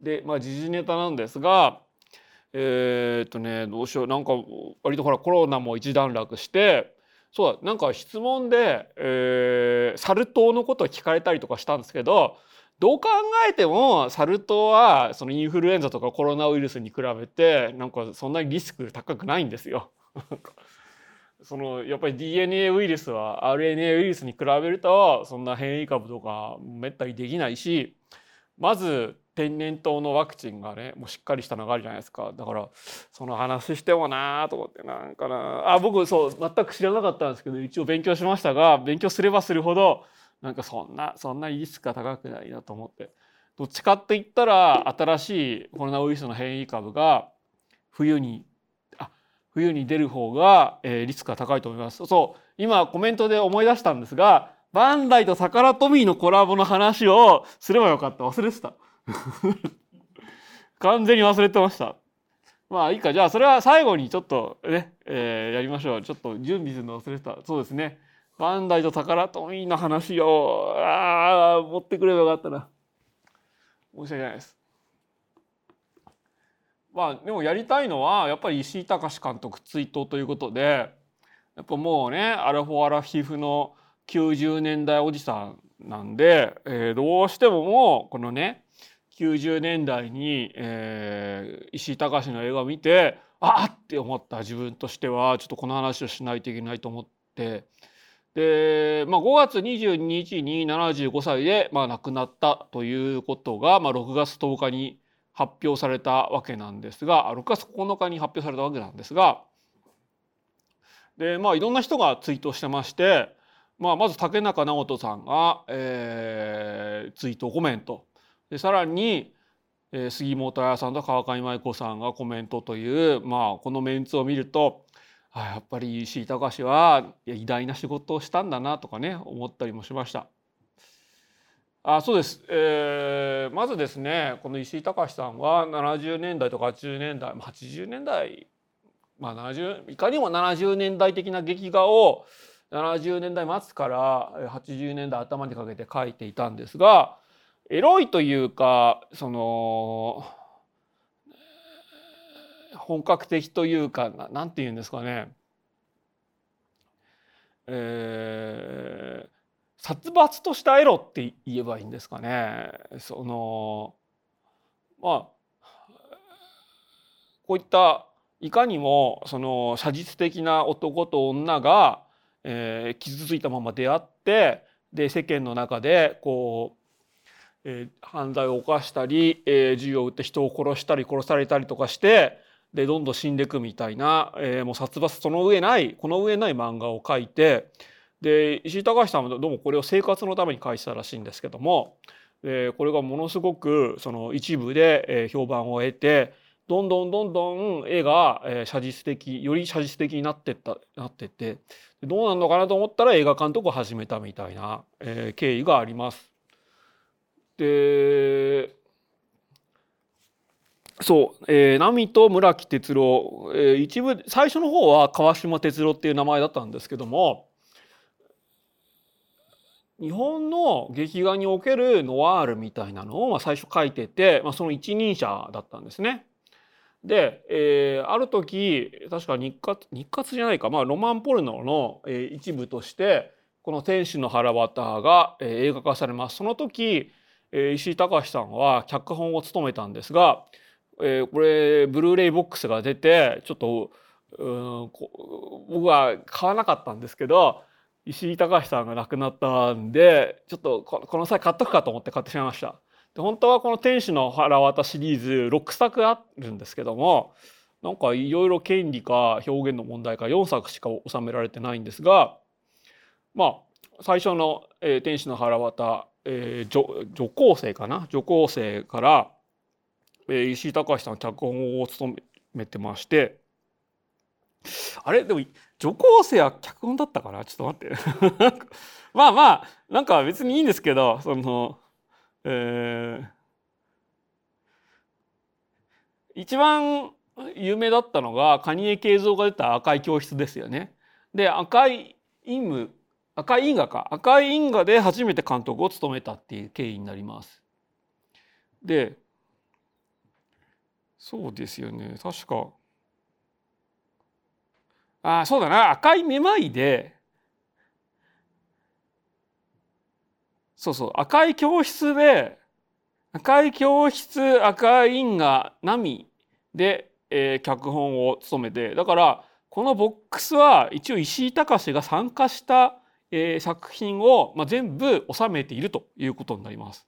でまあ時事ネタなんですがえー、っとねどうしようなんか割とほらコロナも一段落してそうだなんか質問で、えー、サル痘のことを聞かれたりとかしたんですけどどう考えてもサル痘はそのインフルエンザとかコロナウイルスに比べてなんかそんなにリスク高くないんですよ。そのやっぱり DNA ウイルスは RNA ウイルスに比べるとそんな変異株とかめったにできないしまず天然痘のワクチンがねもうしっかりしたのがあるじゃないですか。だからその話してもなーと思ってなんかなあ僕そう全く知らなかったんですけど一応勉強しましたが勉強すればするほどなんかそんなそんなリスクが高くないなと思って。どっちかって言ったら新しいコロナウイルスの変異株が冬にあ冬に出る方が、えー、リスクが高いと思います。そう今コメントで思い出したんですがバンダイとサカラトミーのコラボの話をすればよかった。忘れてた。完全に忘れてました。まあいいか。じゃあそれは最後にちょっとね、えー、やりましょう。ちょっと準備するの忘れてた。そうですね。バンダイとタカラトミーの話をああ持ってくればよかったな。申し訳ないです。まあでもやりたいのはやっぱり石井隆監督追悼ということでやっぱもうねアラフォーアラフィフの90年代おじさんなんで、えー、どうしてももうこのね90年代に、えー、石井隆の映画を見てあっ！って思った自分としては。ちょっとこの話をしないといけないと思って。で、まあ、5月22日に75歳で、まあ、亡くなったということが、まあ、6月10日に発表されたわけなんですが6月9日に発表されたわけなんですが。でまあいろんな人がツイートしてまして、まあ、まず竹中直人さんが、えー、ツイートコメント。でさらに、えー、杉本彩さんと川上舞子さんがコメントという、まあ、このメンツを見るとあやっぱり石井隆は偉大な仕事をしたんだなとかね思ったりもしました。あそうです、えー、まずですねこの石井隆さんは70年代とか80年代80年代まあ70いかにも70年代的な劇画を70年代末から80年代頭にかけて描いていたんですがエロいというかその本格的というか何て言うんですかねえー、殺伐としたエロって言えばいいんですかね。そのまあこういったいかにもその写実的な男と女が、えー、傷ついたまま出会ってで世間の中でこう、えー、犯罪を犯したり、えー、銃を撃って人を殺したり殺されたりとかしてでどんどん死んでいくみたいな、えー、もう殺伐その上ないこの上ない漫画を描いてで石井隆さんもどうもこれを生活のために描いてたらしいんですけども、え、これがものすごくその一部で、え、評判を得てどんどんどんどん絵が、え、写実的より写実的になってったなってってどうなるのかなと思ったら映画監督を始めたみたいな、えー、経緯があります。でそう、えー、と村木哲郎、えー、一部最初の方は川島哲郎っていう名前だったんですけども日本の劇画におけるノワールみたいなのを最初書いてて、まあ、その一人者だったんですね。で、えー、ある時確か日活日活じゃないか、まあ、ロマンポルノの、えー、一部としてこの「天使の腹渡」が、えー、映画化されます。その時、えー、石井隆さんは脚本を務めたんですがえー、これブルーレイボックスが出てちょっとうんこ僕は買わなかったんですけど石井隆さんが亡くなったんでちょっとこの際買っとくかと思って買ってしまいました。で本当はこの「天使の腹渡」シリーズ6作あるんですけどもなんかいろいろ権利か表現の問題か4作しか収められてないんですがまあ最初の「えー、天使の腹渡」えー、女女高生かな？女高生からえ石井隆さん脚本を務めてましてあれ？でも女高生は脚本だったかな？ちょっと待って。まあまあなんか別にいいんですけどそのえー、一番有名だったのが蟹江慶三が出た赤い教室ですよね。で赤い陰夢赤い因果か。赤い因果で初めて監督を務めたっていう経緯になります。でそうですよね。確か。あそうだな。赤いめまいでそうそう。赤い教室で赤い教室赤い因果波で、えー、脚本を務めて。だからこのボックスは一応石井隆が参加した、えー、作品を、まあ、全部収めているということになります。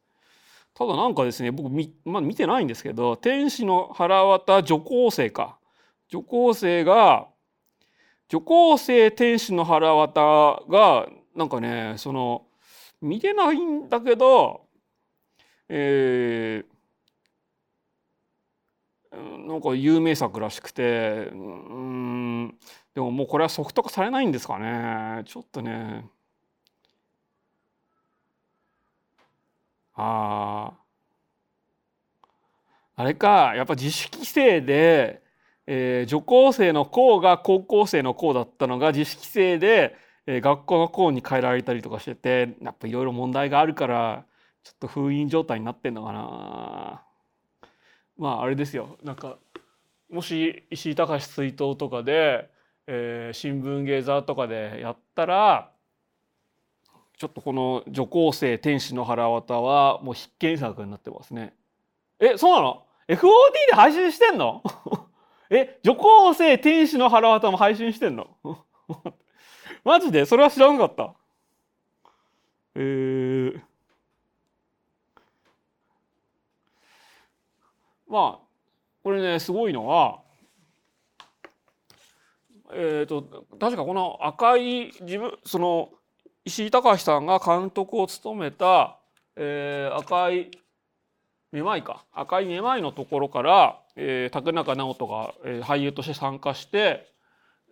ただなんかですね僕み、まあ、見てないんですけど天使の腹渡女高生か女高生が女高生天使の腹渡がなんかねその見てないんだけどえー、なんか有名作らしくてうんでももうこれはソフト化されないんですかね。ちょっとね。あああれかやっぱ自主規制で、えー、女高生の校が高校生の校だったのが自主規制で、えー、学校の校に変えられたりとかしててやっぱいろいろ問題があるからちょっと封印状態になってんのかな。まああれですよ。なんかもし石井隆追悼とかで、えー、新聞芸座とかでやったらちょっとこの女高生天使の腹渡はもう必見作になってますね。えそうなの ?FOD で配信してんの？え女高生天使の腹渡も配信してんの？マジで？それは知らなかった。えー、まあこれねすごいのはえっ、ー、と確かこの赤い自分その石井隆さんが監督を務めた、えー、赤いめまいか赤いめまいのところから、えー、竹中直人が、えー、俳優として参加して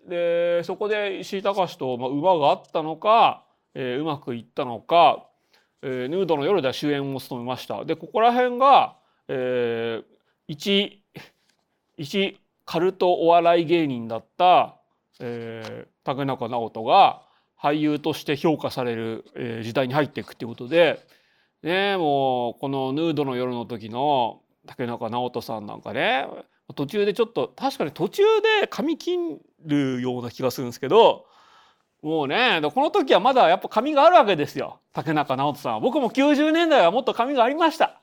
でそこで石井隆と、まあ、馬があったのか、えー、うまくいったのか、えー、ヌードの夜では主演を務めました。でここら辺が、えー、一一カルトお笑い芸人だった、えー、竹中直人が俳優として評価される、え時代に入っていくっていうことで、ね、もうこの「ヌードの夜」の時の竹中直人さんなんかね途中でちょっと確かに途中で髪切るような気がするんですけどもうねこの時はまだやっぱ髪があるわけですよ竹中直人さんは。僕も90年代はもっと髪がありました。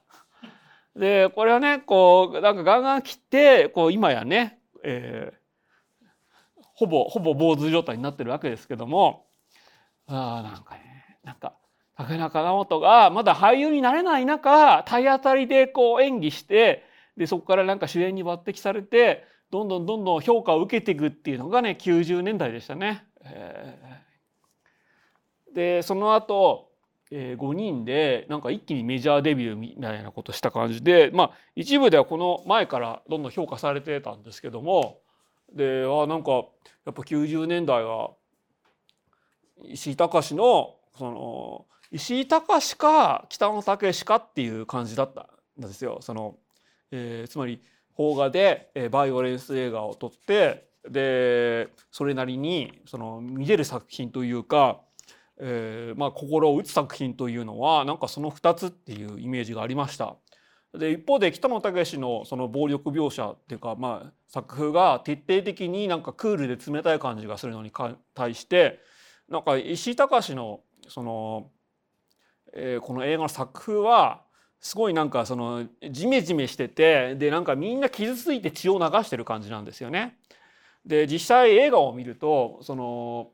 でこれはねこうなんかガンガン切ってこう今やね、えー、ほぼほぼ坊主状態になってるわけですけどもあなんかねなんか竹中直人がまだ俳優になれない中体当たりでこう演技してでそこからなんか主演に抜擢されてどんどんどんどん評価を受けていくっていうのがね90年代でしたね。でその後、えー、5人でなんか一気にメジャーデビューみたいなことした感じでまあ一部ではこの前からどんどん評価されてたんですけどもであなんかやっぱ90年代は石井隆のその石井隆か北野武かっていう感じだったんですよ。そのえー、つまり邦画で、えー、バイオレンス映画を撮ってでそれなりにその見れる作品というか、えーまあ、心を打つ作品というのはなんかその2つっていうイメージがありました。で一方で北野武のその暴力描写っていうか、まあ、作風が徹底的になんかクールで冷たい感じがするのに対してなんか石井隆のその、えー、この映画の作風はすごいなんかそのジメジメしててでなんかみんな傷ついて血を流してる感じなんですよね。で実際映画を見るとその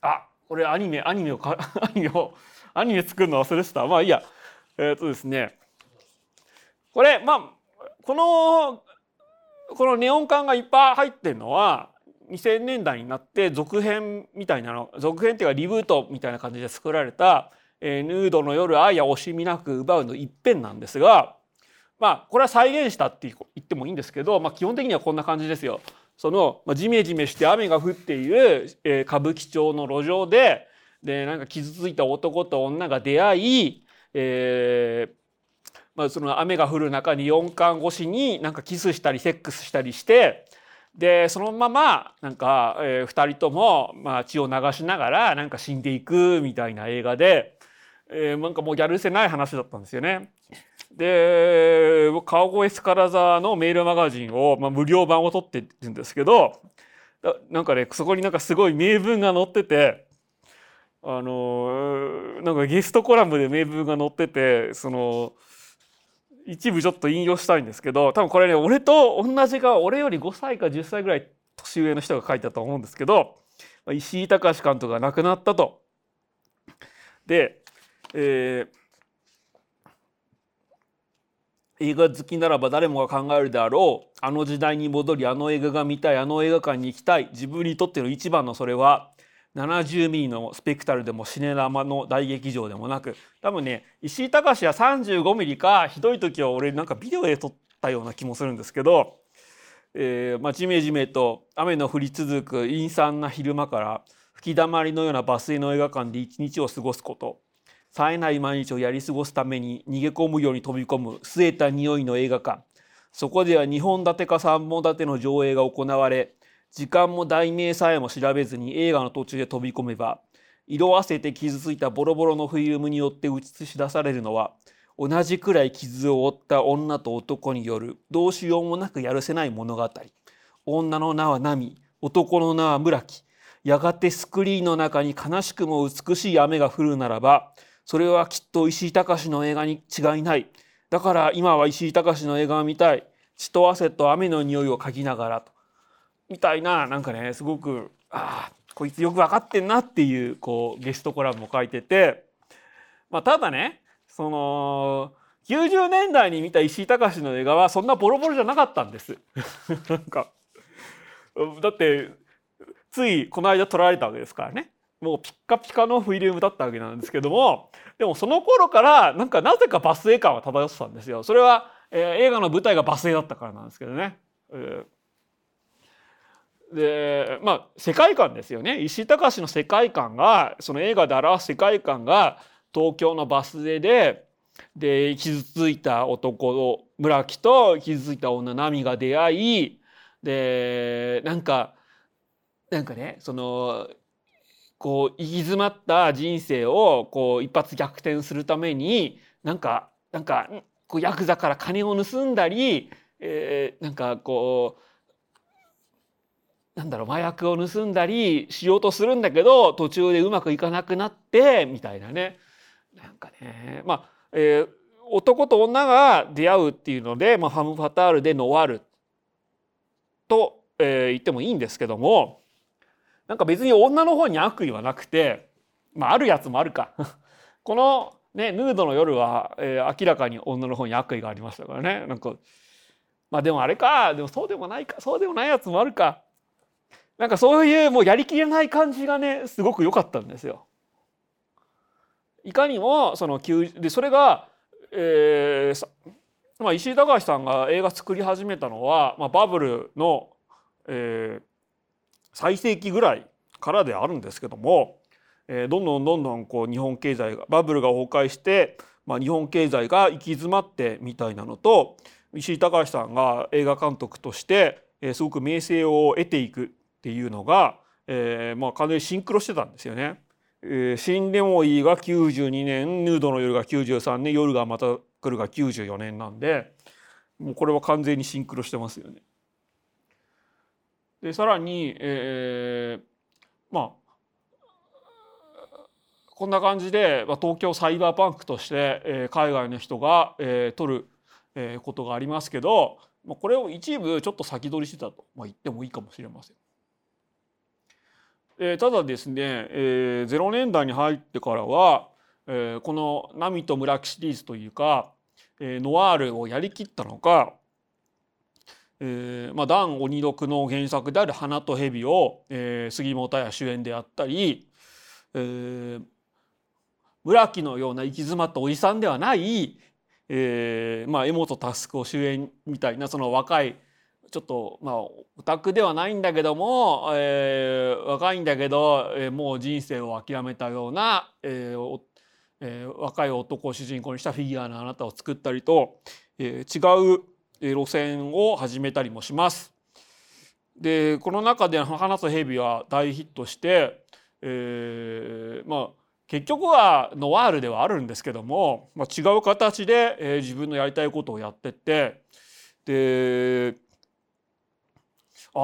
あこれアニメアニメを アニメをアニメ作るの忘れてた。まあいいや。えっ、ー、とですね。これまあこのこのネオン管がいっぱい入ってるのは2000年代になって続編みたいなの続編っていうかリブートみたいな感じで作られた「えー、ヌードの夜愛や惜しみなく奪う」の一辺なんですがまあこれは再現したって言ってもいいんですけど、まあ、基本的にはこんな感じですよ。その、まあ、ジメジメして雨が降っている、えー、歌舞伎町の路上ででなんか傷ついた男と女が出会い、えーまあ、その雨が降る中に四冠越しになんかキスしたりセックスしたりしてでそのままなんか、2人とも、まあ、血を流しながらなんか死んでいくみたいな映画で、えー、なんかもうギャルせない話だったんですよね。で川越スカラ座のメールマガジンを、まあ、無料版を取ってるんですけどなんかねそこになんかすごい名文が載っててあのなんかゲストコラムで名文が載っててその一部ちょっと引用したいんですけど多分これね俺と同じか俺より5歳か10歳ぐらい年上の人が書いたと思うんですけど石井隆監督が亡くなったと。で、えー映画好きならば誰もが考えるであろうあの時代に戻りあの映画が見たいあの映画館に行きたい自分にとっての一番のそれは70ミリのスペクタルでもシネラマの大劇場でもなく多分ね石井隆は35ミリかひどい時は俺なんかビデオで撮ったような気もするんですけど、えーまあ、じめじめと雨の降り続く陰惨な昼間から吹きだまりのようなバス停の映画館で一日を過ごすこと冴えない毎日をやり過ごすために逃げ込むように飛び込む据えた匂いの映画館。そこでは2本立てか3本立ての上映が行われ時間も題名さえも調べずに映画の途中で飛び込めば色あせて傷ついたボロボロのフィルムによって映し出されるのは同じくらい傷を負った女と男によるどうしようもなくやるせない物語。女の名はナミ男の名は村木。やがてスクリーンの中に悲しくも美しい雨が降るならばそれはきっと石井隆の映画に違いない。だから今は石井隆の映画を見たい。血と汗と雨の匂いを嗅ぎながらと。みたいななんかねすごくああこいつよく分かってんなっていうこうゲストコラムも書いてて、まあ、ただねその90年代に見た石井隆の映画はそんなボロボロじゃなかったんです。なんかだってついこの間撮られたわけですからね。もうピッカピカのフィルムだったわけなんですけどもでもその頃からなんかなぜかバス映感は漂ってたんですよ。それは、えー、映画の舞台がバス映だったからなんですけどね。えー、でまあ世界観ですよね。石井隆の世界観がその映画で表す世界観が東京のバス停でで傷ついた男村木と傷ついた女奈美が出会いでなんかなんかねそのこう行き詰まった人生をこう一発逆転するためになんかなんかこうヤクザから金を盗んだり、えー、なんかこうなんだろう麻薬を盗んだりしようとするんだけど途中でうまくいかなくなってみたいなね。なんかね。まあ、えー、男と女が出会うっていうので、まあ、ファム・ファタールでノワール。と、えー、言ってもいいんですけどもなんか別に女の方に悪意はなくて、まあ、あるやつもあるか。このねヌードの夜は、えー、明らかに女の方に悪意がありましたからね。なんかまあでもあれか。でもそうでもないか。そうでもないやつもあるか。なんかそういうもうやりきれない感じがねすごく良かったんですよ。いかにもそのでそれが、えーまあ、石井隆さんが映画作り始めたのは、まあ、バブルの、えー、最盛期ぐらいからであるんですけども、えー、どんどんどんどんこう日本経済がバブルが崩壊して、まあ、日本経済が行き詰まってみたいなのと石井隆さんが映画監督として、えー、すごく名声を得ていくっていうのが、えー、まあ完全にシンクロしてたんですよね。えー、シンデモイが92年ヌードの夜が93年夜がまた来るが94年なんでもうこれは完全にシンクロしてますよね。でさらに、えー、まあこんな感じで東京サイバーパンクとして、えー、海外の人が、えー、取る、えー、ことがありますけど、まあ、これを一部ちょっと先取りしてたと、まあ、言ってもいいかもしれません。えー、ただですね、えー、0年代に入ってからは、えー、この「ナミと村木」シリーズというか、えー、ノワールをやりきったのかえーまあ、ダン鬼六の原作である「花と蛇を」えー、杉本彩主演であったり、えー、村木のような行き詰まったおじさんではない、えーまあ、江本佑を主演みたいなその若いちょっとまあオタクではないんだけども、えー、若いんだけど、えー、もう人生を諦めたような、えーえー、若い男を主人公にしたフィギュアのあなたを作ったりと、えー、違う路線を始めたりもします。でこの中で「花と蛇」は大ヒットして、えー、まあ結局はノワールではあるんですけども、まあ、違う形で、えー、自分のやりたいことをやってってで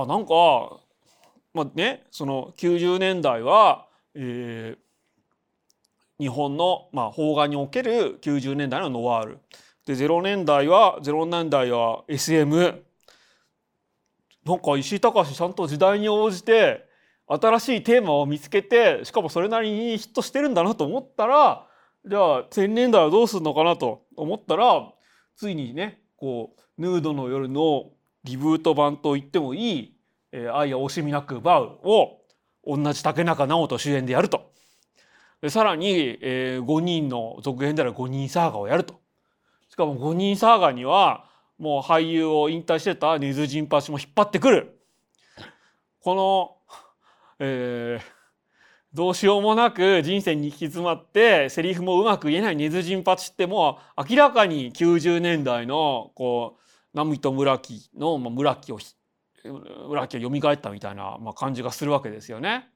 あなんかまあねその90年代は、えー、日本の、まあ、邦画における90年代のノワール。で0年代は0年代は SM なんか石井隆ちゃんと時代に応じて新しいテーマを見つけてしかもそれなりにヒットしてるんだなと思ったらじゃあ1000年代はどうするのかなと思ったらついにねこうヌードの夜のリブート版と言ってもいい「えー、愛や惜しみなくバウ」を同じ竹中直人主演でやると。でさらに、えー、5人の続編である5人サーガをやると。しかも5人サーガにはもう俳優を引退してたネズジンパチも引っ張ってくる。このえー、どうしようもなく人生に行き詰まってセリフもうまく言えないネズジンパチってもう明らかに90年代のこううナミと村木の、まあ、村木を村木を蘇ったみたいな、まあ、感じがするわけですよね。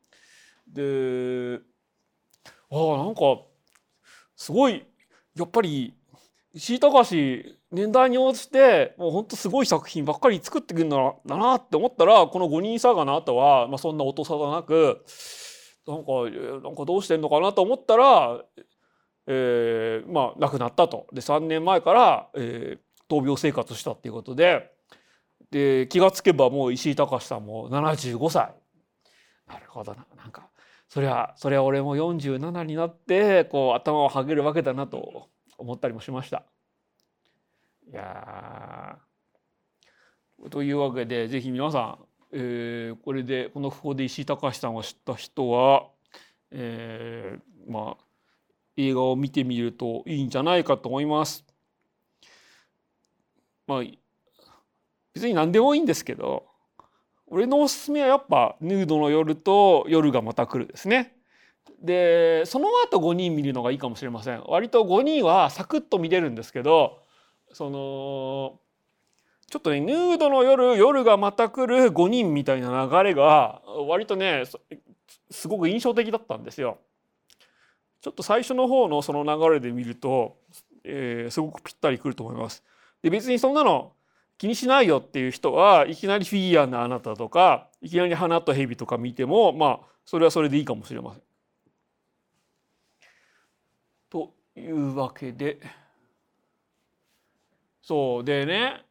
でああなんかすごいやっぱり石井隆年代に応じてもうほんとすごい作品ばっかり作ってくるんだなって思ったらこの「五人サガ」の後は、まあ、そんな音沙汰なくなんかなんかどうしてんのかなと思ったら、えー、まあ亡くなったと。で3年前から、えー、闘病生活したっていうことでで気がつけばもう石井隆さんも75歳。なるほどななんかそりゃそりゃ俺も47になってこう頭をはげるわけだなと思ったりもしました。いやというわけでぜひ皆さん、えー、これでこの訃報で石井隆さんを知った人は、えー、まあ映画を見てみるといいんじゃないかと思います。まあ別に何でもいいんですけど俺のおすすめはやっぱ「ヌードの夜」と「夜がまた来る」ですね。でその後5人見るのがいいかもしれません。割と5人はサクッと見れるんですけどそのちょっとねヌードの夜夜がまた来る5人みたいな流れが割とねすごく印象的だったんですよ。ちょっと最初の方のその流れで見ると、えー、すごくぴったりくると思います。で別にそんなの気にしないよっていう人はいきなりフィギュアのあなたとかいきなり花と蛇とか見てもまあそれはそれでいいかもしれません。というわけで。そうでね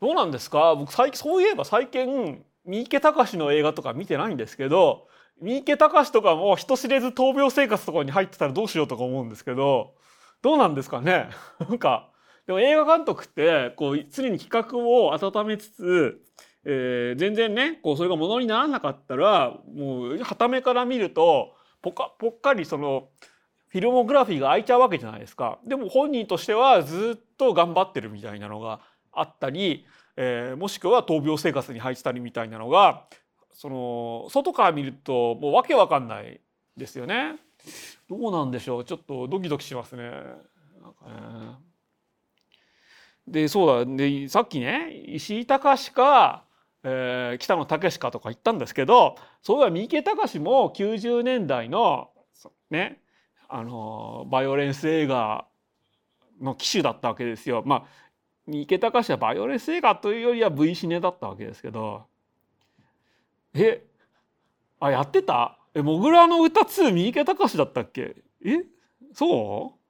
どうなんですか？僕最近そういえば最近三池隆の映画とか見てないんですけど三池隆とかも人知れず闘病生活とかに入ってたらどうしようとか思うんですけどどうなんですかね？なんかでも映画監督ってこう常に企画を温めつつ、えー、全然ねこうそれがものにならなかったらもうはためから見るとぽかぽっかりそのフィルモグラフィーが空いちゃうわけじゃないですか。でも本人としてはずっと頑張ってるみたいなのがあったり、えー、もしくは闘病生活に入ってたりみたいなのがその外から見るともうわけわかんないですよね。どうなんでしょうちょっとドキドキしますね。なんかねでそうだ。でさっきね石井隆か、えー、北野武かとか言ったんですけどそういえば三池隆も90年代のねあのバイオレンス映画の機種だったわけですよ。まあ三池隆はバイオレンス映画というよりは V シネだったわけですけど。えあやってた？えモグラの歌2三池隆だったっけ？えそう？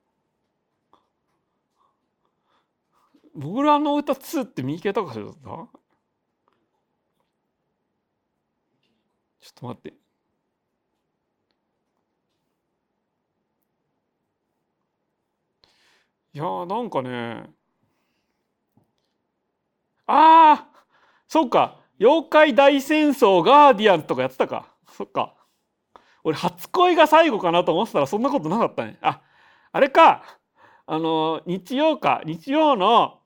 モグラの歌2って三池隆だった？ちょっと待って。いやーなんかね。あーそっか。妖怪大戦争ガーディアンとかやってたか。そっか。俺初恋が最後かなと思ってたらそんなことなかったね。ああれか。あの日曜か。日曜の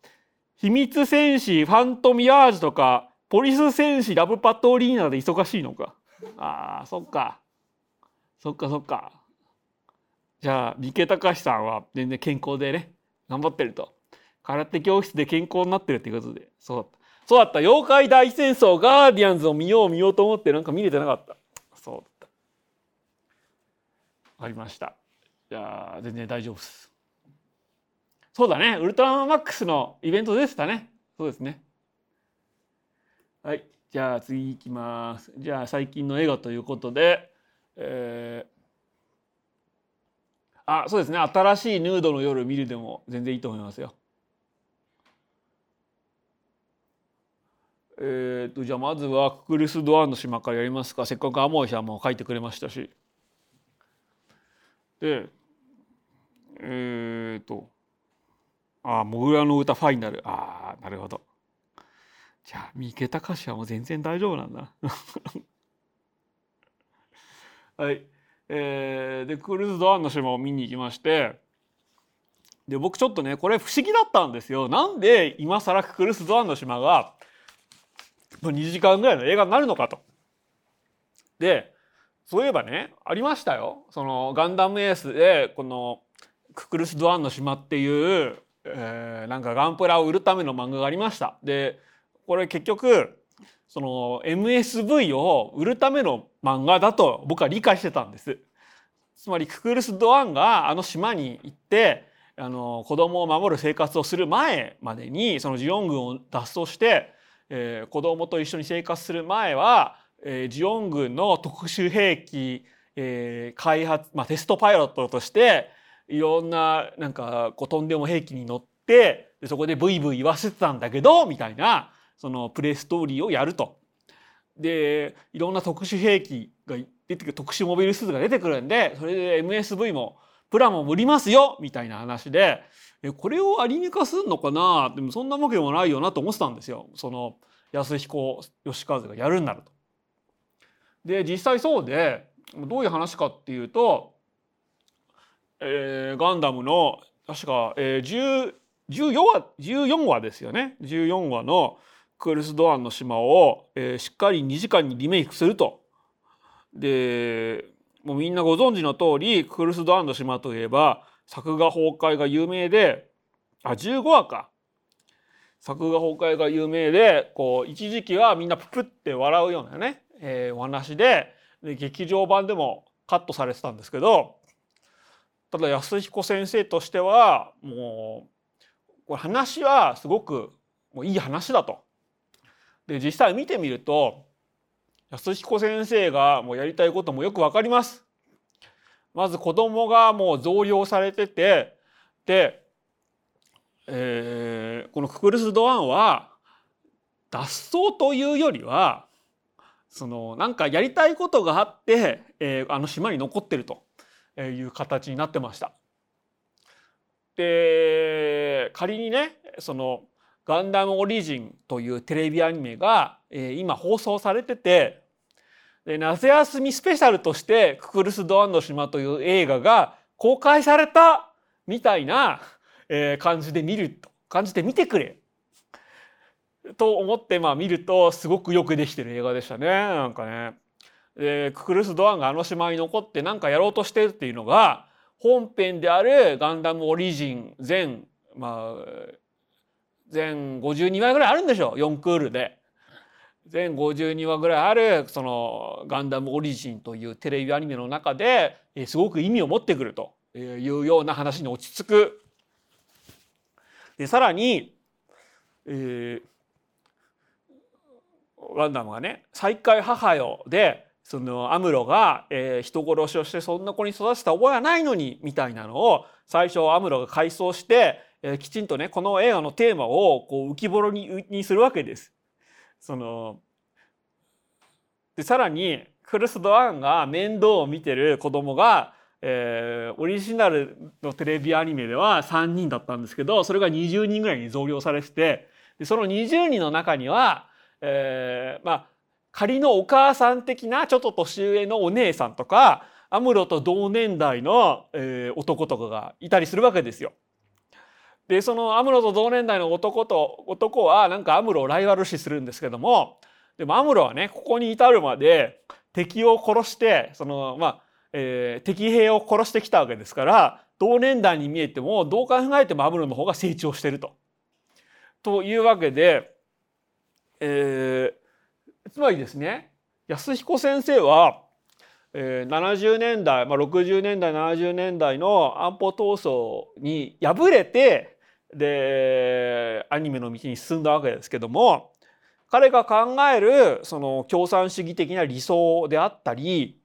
秘密戦士ファントミアージュとかポリス戦士ラブパトリーナで忙しいのか。あーそっか。そっかそっか。じゃあ三毛隆さんは全然健康でね。頑張ってると。空手教室で健康になってるっていうことで。そうだった。そうだった。妖怪大戦争ガーディアンズを見よう見ようと思ってなんか見れてなかった。そうだった。かりました。じゃあ全然大丈夫です。そうだね。ウルトラマックスのイベントでしたね。そうですね。はい。じゃあ次いきます。じゃあ最近の映画ということでえー、あそうですね。新しいヌードの夜見るでも全然いいと思いますよ。えーと、じゃあまずはククルス・ドアンの島からやりますか。せっかくアモイさんも書いてくれましたし。でえっ、とああモグラの歌ファイナルああなるほど。じゃあ三池隆はもう全然大丈夫なんだ。はい。えー、でクルーズ・ドアンの島を見に行きましてで僕ちょっとねこれ不思議だったんですよ。なんで今更ククルス・ドアンの島が2時間ぐらいの映画になるのかと。でそういえばねありましたよそのガンダムエースでこのククルス・ドアンの島っていう、えー、なんかガンプラを売るための漫画がありました。でこれ結局その MSV を売るための漫画だと僕は理解してたんです。つまりククルス・ドアンがあの島に行ってあの子供を守る生活をする前までにそのジオン軍を脱走してえー、子供と一緒に生活する前は、えー、ジオン軍の特殊兵器、えー、開発、まあ、テストパイロットとしていろんななんかこうとんでも兵器に乗ってでそこでブイブイ言わせてたんだけどみたいなそのプレイストーリーをやると。でいろんな特殊兵器が出てくる特殊モビルスーツが出てくるんでそれで MSV もプラモ売りますよみたいな話でえこれをアニメ化すんのかな？でもそんなわけでもないよなと思ってたんですよその安彦義和がやるんなると。で実際そうでどういう話かっていうと、えー、ガンダムの確か、えー、14話14話ですよね14話のクールス・ドアンの島を、えー、しっかり2時間にリメイクすると。でもうみんなご存知の通りクールス・ドアンの島といえば作画崩壊が有名であ15話か作画崩壊が有名でこう一時期はみんなププって笑うようなね、えー、お話でで劇場版でもカットされてたんですけどただ安彦先生としてはもうこれ話はすごくもういい話だと。で実際見てみると安彦先生がもうやりたいこともよくわかります。まず子供がもう増量されててで、えー、このククルス・ドアンは脱走というよりはそのなんかやりたいことがあって、えー、あの島に残ってるという形になってました。で仮にねその「ガンダムオリジン」というテレビアニメが、えー、今放送されててで夏休みスペシャルとして「ククルス・ドアンの島」という映画が公開されたみたいな、えー、感じで見ると感じて見てくれと思ってまあ見るとすごくよくできてる映画でしたねなんかね。でククルス・ドアンがあの島に残って何かやろうとしてるっていうのが本編である「ガンダムオリジン」全まあ全52話ぐらいあるんでしょ4クールで。全52話ぐらいあるその「ガンダムオリジン」というテレビアニメの中ですごく意味を持ってくるというような話に落ち着く。でさらに、えー、ガンダムがね「再会母よ」でそのアムロが、えー、人殺しをしてそんな子に育てた覚えはないのにみたいなのを最初アムロが回想して、えー、きちんとねこの映画のテーマをこう浮き彫りにするわけです。そのでさらにクルス・ドアンが面倒を見てる子供が、えー、オリジナルのテレビアニメでは3人だったんですけどそれが20人ぐらいに増量されててでその20人の中には、えー、まあ仮のお母さん的なちょっと年上のお姉さんとかアムロと同年代の、えー、男とかがいたりするわけですよ。でそのアムロと同年代の男と男はなんかアムロをライバル視するんですけどもでもアムロはねここに至るまで敵を殺してそのまあ、えー、敵兵を殺してきたわけですから同年代に見えてもどう考えてもアムロの方が成長してると。というわけで、えー、つまりですね安彦先生は、えー、70年代、まあ、60年代70年代の安保闘争に敗れてでアニメの道に進んだわけですけども彼が考えるその共産主義的な理想であったり、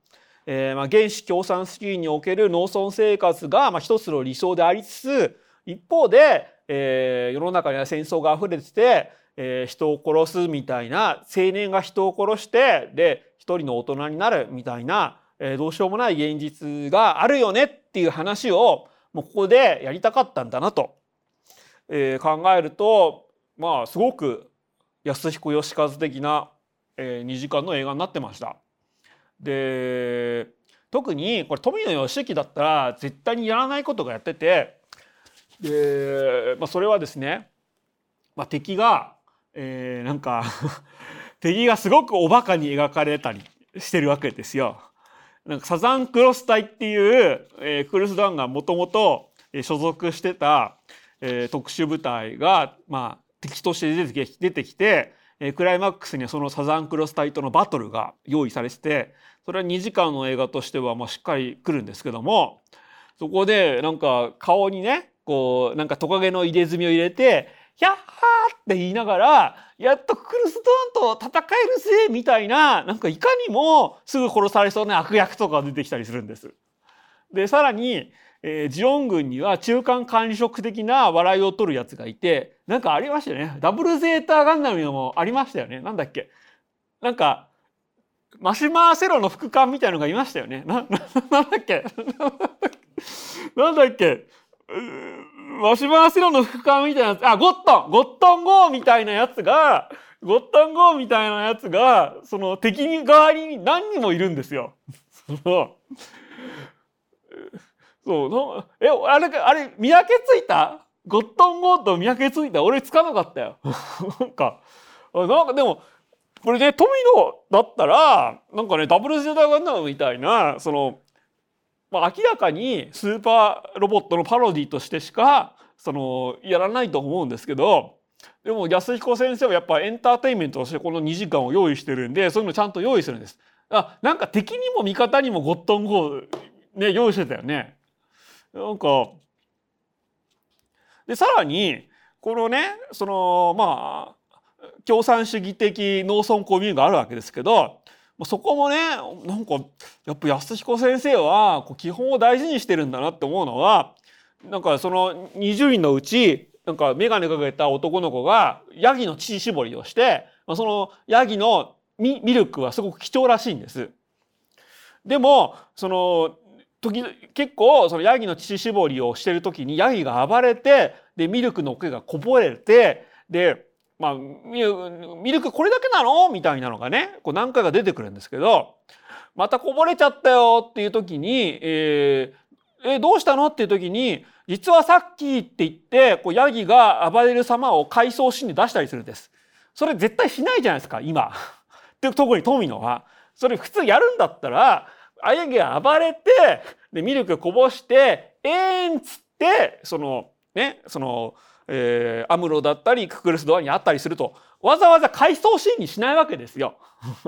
えー、まあ原始共産主義における農村生活がまあ一つの理想でありつつ一方で、えー、世の中には戦争が溢れてて、えー、人を殺すみたいな青年が人を殺してで一人の大人になるみたいなえどうしようもない現実があるよねっていう話をもうここでやりたかったんだなと、え考えるとまあすごく安彦義和的な、え2時間の映画になってました。で特にこれ富野義行だったら絶対にやらないことがやっててで、まあ、それはですね、まあ、敵が、えー、なんか 敵がすごくおバカに描かれたりしてるわけですよ。なんかサザンクロス隊っていう、えー、クルス・ダンがもともと所属してた、えー、特殊部隊が、まあ、敵として出てき出てきて、えー、クライマックスにはそのサザンクロス隊とのバトルが用意されててそれは2時間の映画としてはまあしっかり来るんですけどもそこでなんか顔にねこうなんかトカゲの入れ墨を入れて「やっはー!」って言いながらやっとクルスドアンと戦えるぜみたいななんかいかにもすぐ殺されそうな悪役とか出てきたりするんです。でさらに、えー、ジオン軍には中間管理職的な笑いを取るやつがいてなんかありましたよね。ダブルゼータガンダムのもありましたよね。なんだっけ。なんかマシュマーセロの副官みたいのがいましたよね。ななんだっけ。なんだっけ。マシュマシロの副官みたいなやつ、あ、ゴットンゴットンゴーみたいなやつが、ゴットンゴーみたいなやつが、その敵側に何人もいるんですよ。その、そう、え、あれ、あれ、見分けついた？ゴットンゴーと見分けついた？俺つかなかったよ。なんか、なんかでも、これね、富野だったら、なんかね、ダブルゼダガンダムみたいな、その、まあ、明らかにスーパーロボットのパロディとしてしかそのやらないと思うんですけどでも安彦先生はやっぱエンターテインメントとしてこの2時間を用意してるんでそういうのちゃんと用意するんです。あなんか敵にも味方にもゴットンゴーね用意してたよね。なんかでさらにこのねそのまあ共産主義的農村公民があるわけですけどまそこもねなんかやっぱ安彦先生はこう基本を大事にしてるんだなって思うのはなんかその20人のうちなんか眼鏡かけた男の子がヤギの乳搾りをしてまそのヤギのミルクはすごく貴重らしいんです。でもその時結構そのヤギの乳搾りをしてる時にヤギが暴れてでミルクの毛がこぼれてでまあ、ミルクこれだけなの？みたいなのがねこう何回か出てくるんですけどまたこぼれちゃったよっていう時に、えー、えどうしたの？っていう時に実はさっきって言ってこうヤギが暴れる様を回想シーンで出したりするんです。それ絶対しないじゃないですか今。で 特に富野は。それ普通やるんだったらあヤギが暴れてでミルクこぼしてえーんっつってそのねそのえー、アムロだったりククルスドアにあったりするとわざわざ回想シーンにしないわけですよ。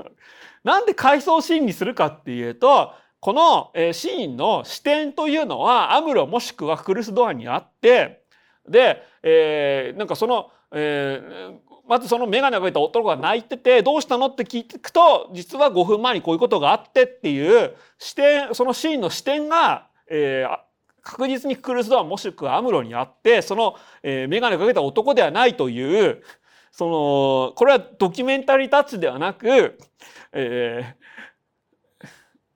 なんで回想シーンにするかっていうとこの、えー、シーンの視点というのはアムロもしくはククルスドアにあってで、えー、なんかその、えー、まずその眼鏡をかけた男が泣いててどうしたのって聞くと実は5分前にこういうことがあってっていう視点そのシーンの視点が、えー、確実にクルスドアもしくはアムロにあってその、えー、眼鏡をかけた男ではないというそのこれはドキュメンタリータッチではなく、え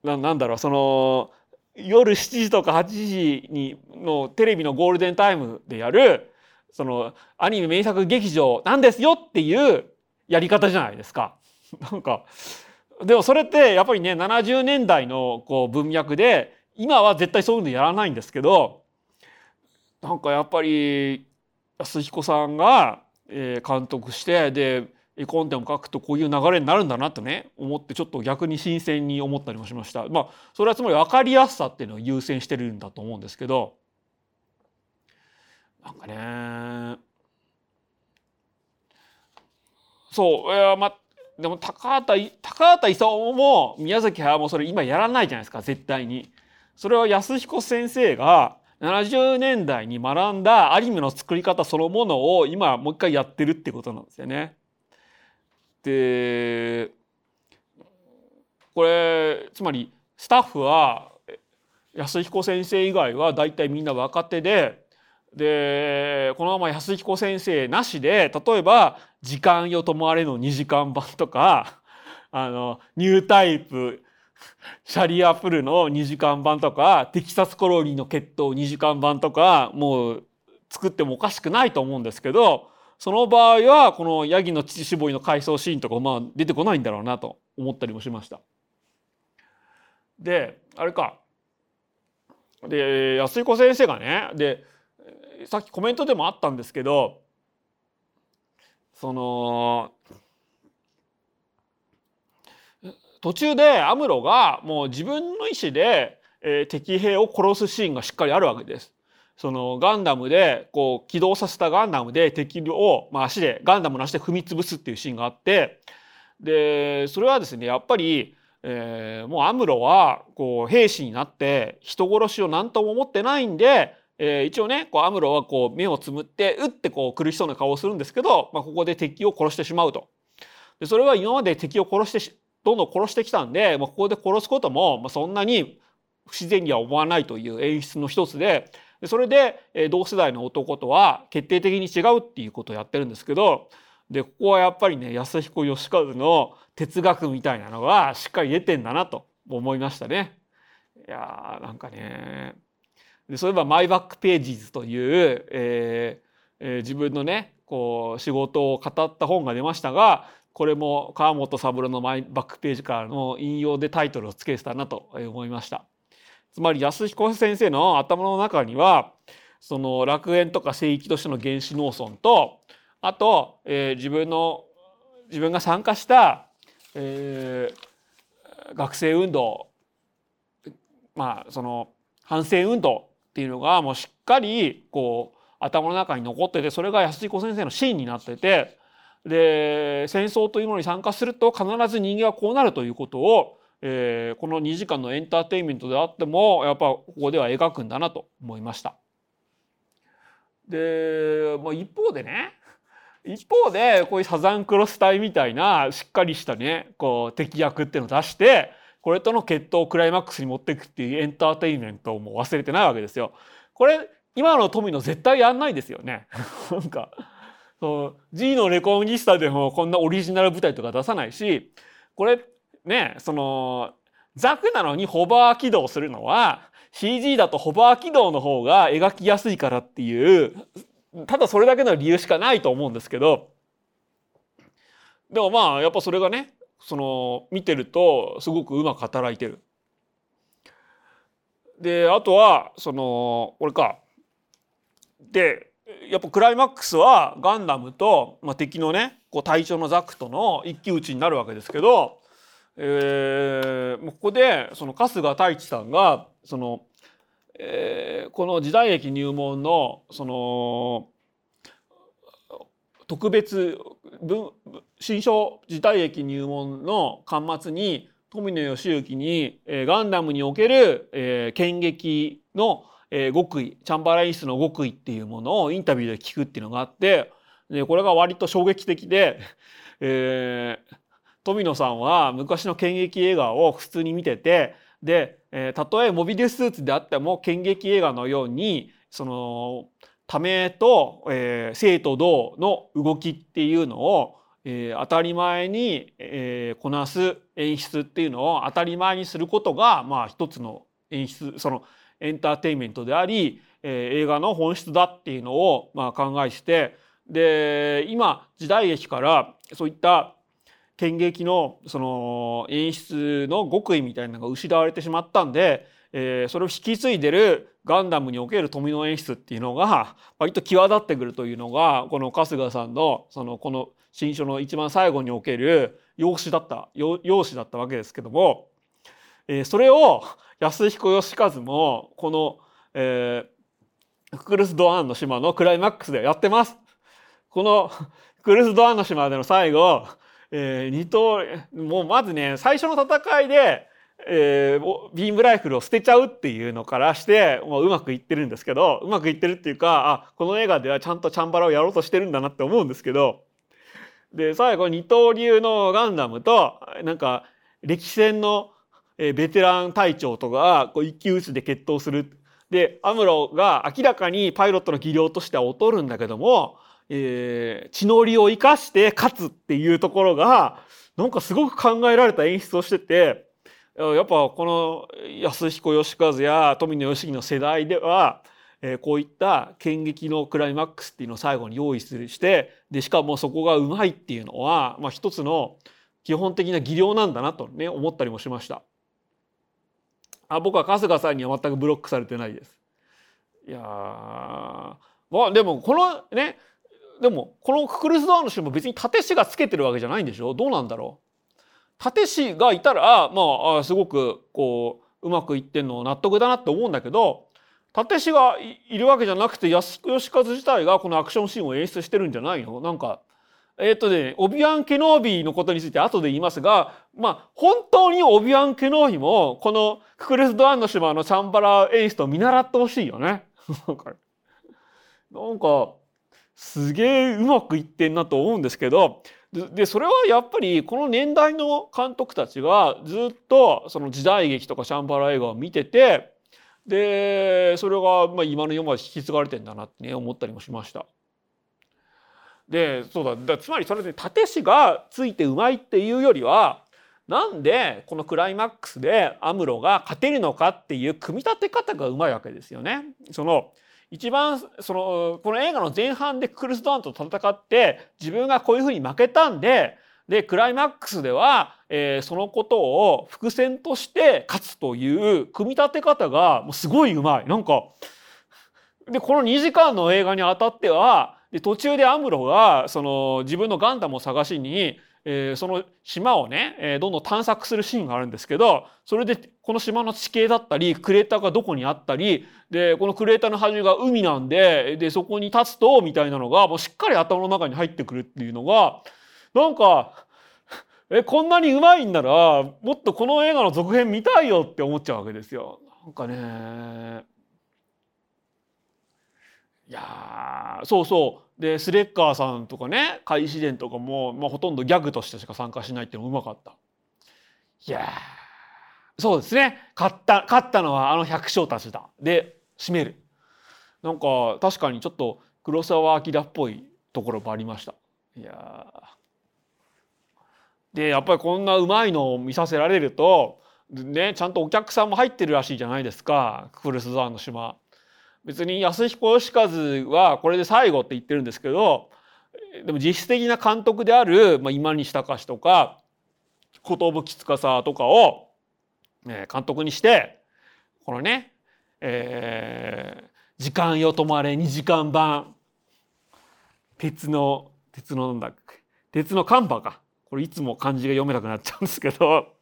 ー、ななんだろうその夜7時とか8時にのテレビのゴールデンタイムでやるそのアニメ名作劇場なんですよっていうやり方じゃないですか。なんかでもそれってやっぱりね70年代のこう文脈で今は絶対そういうのやらないんですけどなんかやっぱり安彦さんが、監督してで絵コンテも書くとこういう流れになるんだなとね思ってちょっと逆に新鮮に思ったりもしました。まあそれはつまり分かりやすさっていうのを優先してるんだと思うんですけどなんかねそういやまあでも高畑高畑勲も宮崎駿もそれ今やらないじゃないですか絶対に。それは安彦先生が70年代に学んだアニメの作り方そのものを今もう一回やってるってことなんですよね。でこれつまりスタッフは安彦先生以外は大体みんな若手ででこのまま安彦先生なしで例えば「時間よ止まれ」の2時間版とかあのニュータイプシャリアプルの2時間版とかテキサスコロニーの決闘2時間版とかもう作ってもおかしくないと思うんですけどその場合はこのヤギの乳搾りの回想シーンとかまあ出てこないんだろうなと思ったりもしました。であれかで安彦先生がねでさっきコメントでもあったんですけどその途中でアムロがもう自分の意思で、えー、敵兵を殺すシーンがしっかりあるわけです。そのガンダムでこう起動させたガンダムで敵を、まあ、足でガンダムの足で踏み潰すっていうシーンがあってでそれはですねやっぱり、えー、もうアムロはこう兵士になって人殺しを何とも思ってないんで、えー、一応ねこうアムロはこう目をつむってうってこう苦しそうな顔をするんですけど、まあ、ここで敵を殺してしまうと。でそれは今まで敵を殺してどんどん殺してきたんで、まあ、ここで殺すことも、まあ、そんなに不自然には思わないという演出の一つでそれで同世代の男とは決定的に違うっていうことをやってるんですけどでここはやっぱりね安彦義和の哲学みたいなのがしっかり出てんだなと思いましたね。いやーなんかねでそういえば「マイバックページズ」という、えーえー、自分のねこう仕事を語った本が出ましたがこれも川本三郎のマイバックページからの引用でタイトルをつけてたなと思いました。つまり安彦先生の頭の中にはその楽園とか聖域としての原始農村とあと、えー、自分の自分が参加した、えー、学生運動まあその反戦運動っていうのがもうしっかりこう頭の中に残っててそれが安彦先生のシーンになっててで戦争というものに参加すると必ず人間はこうなるということをえー、この2時間のエンターテインメントであってもやっぱここでは描くんだなと思いました。で、まあ、一方でね一方でこういうサザンクロス隊みたいなしっかりしたねこう敵役っていうのを出してこれとの決闘をクライマックスに持っていくっていうエンターテインメントをもう忘れてないわけですよ。これ今の富野絶対やんないですよね。なんかそう G のレコンギスタでもこんなオリジナル舞台とか出さないしこれねそのザクなのにホバー起動するのは CG だとホバー起動の方が描きやすいからっていうただそれだけの理由しかないと思うんですけどでもまあやっぱそれがねその見てるとすごくうまく働いてる。であとはそのこれか。でやっぱクライマックスはガンダムと、まあ、敵のねこう隊長のザクとの一騎打ちになるわけですけどえー、ここでその春日太一さんがその、えー、この時代劇入門のその特別文新書時代劇入門の巻末に富野義行に、えー、ガンダムにおける、えー、剣撃の、えー、極意チャンバラインスの極意っていうものをインタビューで聞くっていうのがあってでこれが割と衝撃的で、えー、富野さんは昔の剣劇映画を普通に見ててで、えー、たとえモビルスーツであっても剣劇映画のようにそのためと、えー、生と動の動きっていうのを、えー、当たり前に、えー、こなす演出っていうのを当たり前にすることがまあ一つの演出そのエンターテインメントであり、えー、映画の本質だっていうのをまあ考えしてで今時代劇からそういった剣劇のその演出の極意みたいなのが失われてしまったんで、えー、それを引き継いでるガンダムにおける富の演出っていうのが割と際立ってくるというのがこの春日さんのそのこの新書の一番最後における用紙だった用紙だったわけですけども、えー、それを安彦義和もこの、えー、クルス・ドアンの島のクライマックスでやってます。このクルス・ドアンの島での最後えー、二刀もうまずね最初の戦いで、えー、ビームライフルを捨てちゃうっていうのからしてもううまくいってるんですけどうまくいってるっていうかあこの映画ではちゃんとチャンバラをやろうとしてるんだなって思うんですけどで最後二刀流のガンダムとなんか歴戦のえベテラン隊長とかこう一騎打ちで決闘する。でアムロが明らかにパイロットの技量としては劣るんだけども、えー、血のりを生かして勝つっていうところがなんかすごく考えられた演出をしててやっぱこの安彦義和や富野義行の世代ではえー、こういった剣撃のクライマックスっていうのを最後に用意するしてでしかもそこがうまいっていうのは、まあ、一つの基本的な技量なんだなとね思ったりもしました。あ僕は春日さんには全くブロックされてないです。いやまあでもこのねでもこのククルス・ドアの人も別に縦師がつけてるわけじゃないんでしょ？どうなんだろう？縦師がいたらまあすごくこううまくいってんの納得だなって思うんだけど立師がいるわけじゃなくて安彦義和自体がこのアクションシーンを演出してるんじゃないの？なんかえっ、とねオビアン・ケノービーのことについて後で言いますがまあ本当にオビアン・ケノービーもこのククレス・ドアンの島のチャンバラ演出を見習ってほしいよね。なんかすげえうまくいってんなと思うんですけどでそれはやっぱりこの年代の監督たちがずっとその時代劇とかチャンバラ映画を見ててでそれがまあ今の世まで引き継がれてんだなってね思ったりもしました。でそうだだつまりそれで立師がついてうまいっていうよりはなんでこのクライマックスでアムロが勝てるのかっていう組み立て方がうまいわけですよね。その一番そのこの映画の前半でクルス・ドアンと戦って自分がこういうふうに負けたんででクライマックスでは、えー、そのことを伏線として勝つという組み立て方がもうすごいうまい。なんかでこの2時間の映画にあたってはで途中でアムロがその自分のガンダムを探しに、えー、その島をね、えー、どんどん探索するシーンがあるんですけどそれでこの島の地形だったりクレーターがどこにあったりでこのクレーターの端が海なんででそこに立つとみたいなのがもうしっかり頭の中に入ってくるっていうのがなんかえこんなにうまいんならもっとこの映画の続編見たいよって思っちゃうわけですよ。なんかねいやそうそう。でスレッカーさんとかね開始伝とかも、まあ、ほとんどギャグとしてしか参加しないっていうのもうまかった。いやそうですね。勝った勝ったのはあの百姓たちだ。で締める。なんか確かにちょっと黒澤明っぽいところもありました。いやでやっぱりこんなうまいのを見させられるとねちゃんとお客さんも入ってるらしいじゃないですか。クルスザーの島。別に安彦義和はこれで最後って言ってるんですけどでも実質的な監督である、まあ、今西隆とか寿司とかを、え監督にしてこのね、えー、時間よ止まれ2時間版鉄の鉄のなんだっけ鉄のカンバか。これいつも漢字が読めなくなっちゃうんですけど。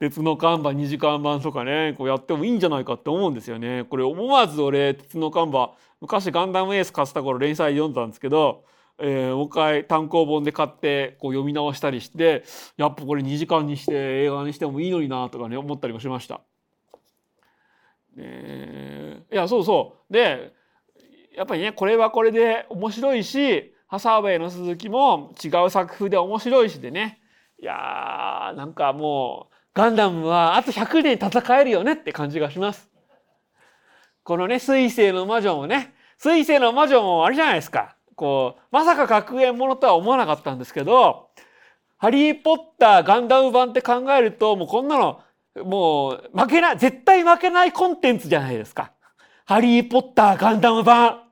鉄の看板2時間版とかねこうやってもいいんじゃないかって思うんですよね。これ思わず俺鉄の看板昔ガンダムエース買った頃連載読んだんですけど、えー、もう一回単行本で買ってこう読み直したりしてやっぱこれ2時間にして映画にしてもいいのになとかね思ったりもしました。えー、いやそうそうでやっぱりねこれはこれで面白いしハサウェイの鈴木も違う作風で面白いしでねいやーなんかもうガンダムはあと100年戦えるよねって感じがします。このね水星の魔女もね水星の魔女もあれじゃないですかこうまさか学園ものとは思わなかったんですけど「ハリー・ポッターガンダム版」って考えるともうこんなのもう負けない絶対負けないコンテンツじゃないですか。ハリー・ポッターガンダム版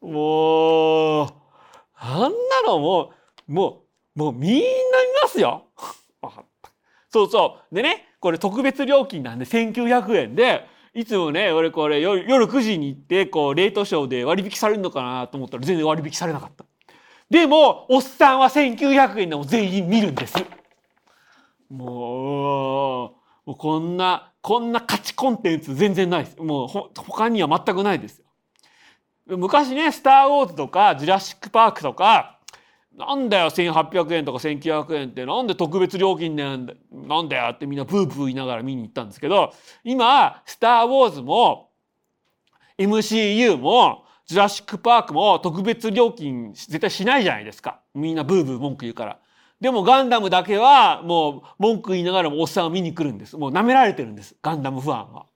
もうあんなのもう、もう、もうみんな見ますよ。そうそう。でね、これ特別料金なんで1900円で、いつもね、俺これ夜9時に行って、こう、レートショーで割引されるのかなと思ったら全然割引されなかった。でも、おっさんは1900円でも全員見るんです。もう、もうこんな、こんな価値コンテンツ全然ないです。もう他には全くないですよ。昔ね、スター・ウォーズとか、ジュラシック・パークとか、なんだよ1800円とか1900円ってなんで特別料金なんだなんだよってみんなブーブー言いながら見に行ったんですけど今「スター・ウォーズ」も MCU もジュラシック・パークも特別料金絶対しないじゃないですかみんなブーブー文句言うから。でもガンダムだけはもう文句言いながらもおっさんを見に来るんです。もう舐められてるんです。ガンダムファンは。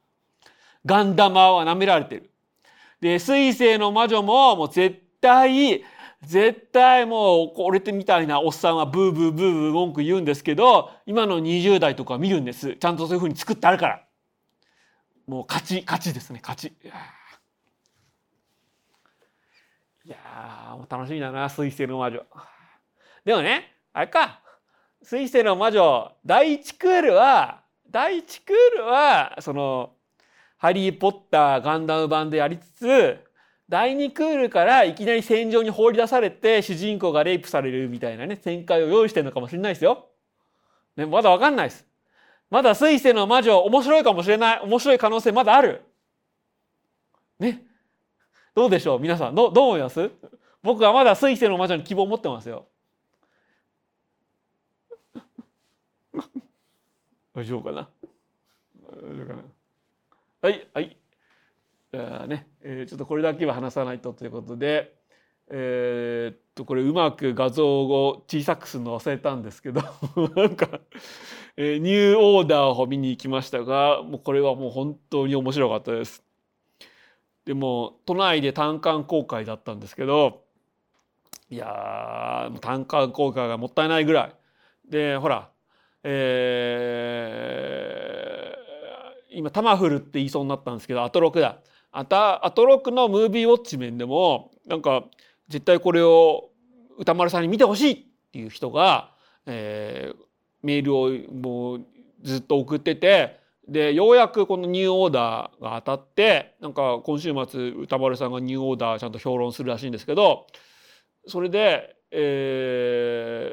ガンダマーは舐められてる。で、水星の魔女ももう絶対絶対もう俺みたいなおっさんはブーブーブーブー文句言うんですけど今の20代とか見るんです。ちゃんとそういうふうに作ってあるから。もう勝ち勝ちですね勝ち。いやー。もう楽しみだな水星の魔女。でもねあれか。水星の魔女第1クールは第1クールはその「ハリー・ポッター」ガンダム版でやりつつ第2クールからいきなり戦場に放り出されて主人公がレイプされるみたいなね展開を用意してるのかもしれないですよ。ね、まだわかんないです。まだ水星の魔女面白いかもしれない。面白い可能性まだある。ね。どうでしょう皆さん。どどう思います？僕はまだ水星の魔女に希望を持ってますよ。大丈夫かな？大丈夫かな？はい、はい。ね、えー、ちょっとこれだけは話さないとということで、えー、っとこれうまく画像を小さくするの忘れたんですけど なんか、えー、ニューオーダーを見に行きましたがもうこれはもう本当に面白かったです。でも都内で単館公開だったんですけどいや単館公開がもったいないぐらいでほらえー、今タマフルって言いそうになったんですけどアトロクだあたアトロクのムービーウォッチ面でもなんか絶対これを歌丸さんに見てほしいっていう人が、えー、メールをもうずっと送っててでようやくこのニューオーダーが当たってなんか今週末歌丸さんがニューオーダーちゃんと評論するらしいんですけどそれで、え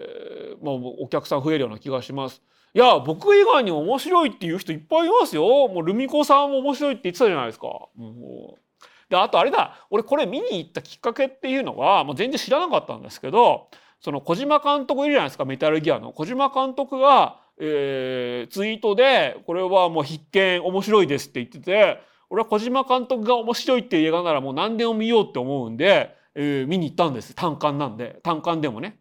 ー、まあお客さん増えるような気がします。いや僕以外に面白いっていう人いっぱいいますよ。もうルミ子さんも面白いって言ってたじゃないですか。もう。であとあれだ。俺これ見に行ったきっかけっていうのはもう全然知らなかったんですけどその小島監督いるじゃないですかメタルギアの。小島監督が、えー、ツイートでこれはもう必見面白いですって言ってて俺は小島監督が面白いっていう映画ならもう何でも見ようって思うんで、えー、見に行ったんです。単館なんで。単館でもね。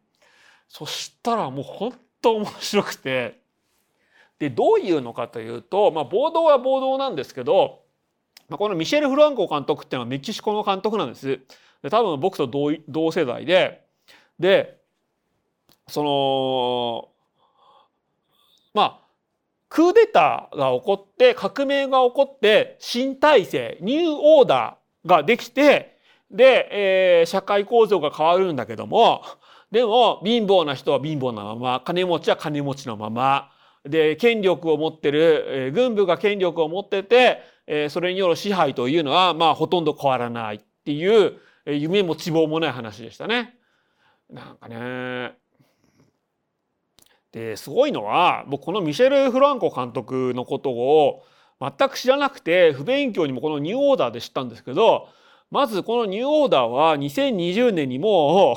そしたらもうほんと面白くて。でどういうのかというと、まあ、暴動は暴動なんですけど、まあ、このミシェル・フランコ監督っていうのはメキシコの監督なんです。で多分僕と同世代ででそのまあクーデターが起こって革命が起こって新体制ニューオーダーができてで、えー、社会構造が変わるんだけどもでも貧乏な人は貧乏なまま金持ちは金持ちのままで権力を持ってる、えー、軍部が権力を持ってて、えー、それによる支配というのはまあほとんど変わらないっていう、えー、夢も希望もない話でしたね。なんかねですごいのは僕このミシェル・フランコ監督のことを全く知らなくて不勉強にもこのニューオーダーで知ったんですけどまずこのニューオーダーは2020年にも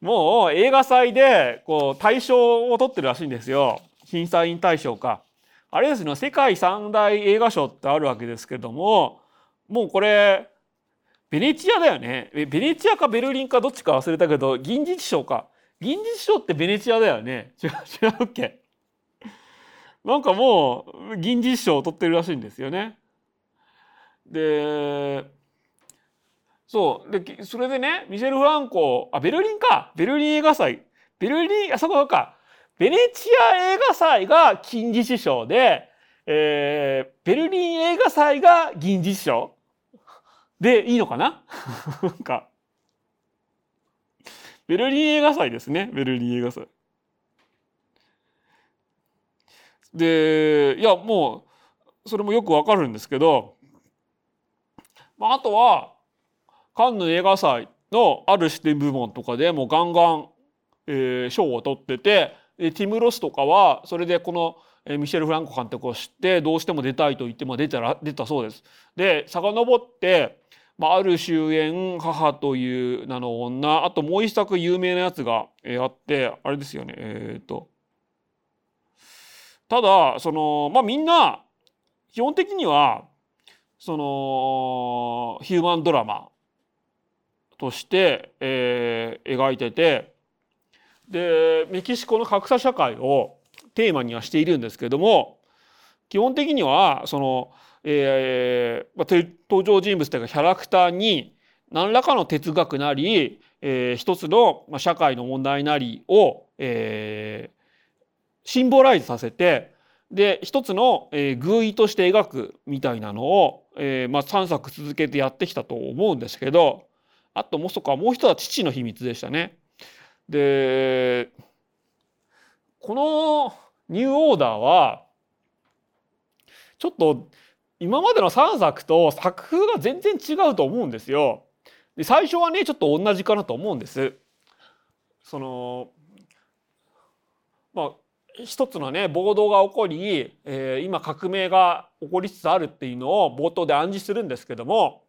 う もう映画祭でこう大賞を取ってるらしいんですよ。審査員大賞か。あれですね、世界三大映画賞ってあるわけですけども、もうこれ、ベネチアだよね。ベネチアかベルリンかどっちか忘れたけど、銀次賞か。銀次賞ってベネチアだよね。違う、違うっけなんかもう、銀次賞を取ってるらしいんですよね。で、そう。でそれでねミシェル・フランコあベルリンか。ベルリン映画祭。ベルリンあそこかベネチア映画祭が金獅子賞で、えー、ベルリン映画祭が銀獅子賞でいいのかな？か。ベルリン映画祭ですね。ベルリン映画祭。でいやもうそれもよくわかるんですけど、まあ、あとはカンヌ映画祭のある視点部門とかでもうガンガン、えー、賞を取っててティム・ロスとかはそれでこのえミシェル・フランコ監督を知ってどうしても出たいと言っても出たら出たそうです。で遡ってまあ、ある終焉母という名の女あともう一作有名なやつが、えー、あってあれですよねえっ、とただそのまあみんな基本的にはそのヒューマンドラマとして、えー、描いててでメキシコの格差社会をテーマにはしているんですけども基本的にはその、えーまあ、登場人物というかキャラクターに何らかの哲学なり、えー、一つの、まあ、社会の問題なりを、えー、シンボライズさせてで一つの、えー、偶意として描くみたいなのを、えーまあ、3作続けてやってきたと思うんですけどあともうそかもう一つは父の秘密でしたね。でこのニューオーダーはちょっと今までの3作と作風が全然違うと思うんですよ。で最初はねちょっと同じかなと思うんです。そのまあ一つのね暴動が起こり、えー、今革命が起こりつつあるっていうのを冒頭で暗示するんですけども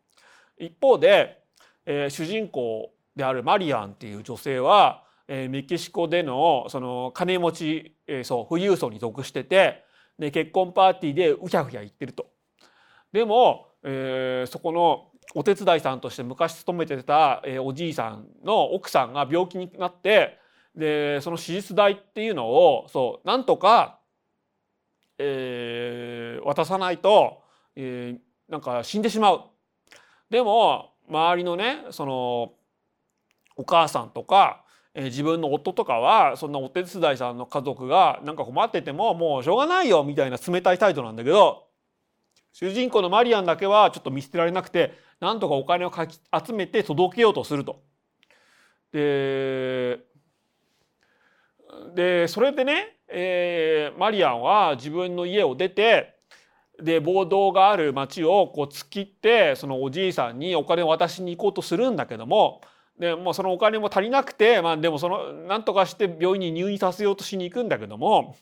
一方で、えー、主人公であるマリアンっていう女性は、えー、メキシコでのその金持ち、えー、そう富裕層に属しててで結婚パーティーでうひゃうひゃ言ってると。でも、えー、そこのお手伝いさんとして昔勤めてた、えー、おじいさんの奥さんが病気になってでその手術代っていうのをそうなんとか、えー、渡さないと、えー、なんか死んでしまう。でも周りのねそのお母さんとか、えー、自分の夫とかはそんなお手伝いさんの家族がなんか困っててももうしょうがないよみたいな冷たい態度なんだけど主人公のマリアンだけはちょっと見捨てられなくてなんとかお金をかき集めて届けようとすると。ででそれでね、えー、マリアンは自分の家を出てで暴動がある町をこう突っ切ってそのおじいさんにお金を渡しに行こうとするんだけどもでもうそのお金も足りなくて、まあ、でもそのなんとかして病院に入院させようとしに行くんだけども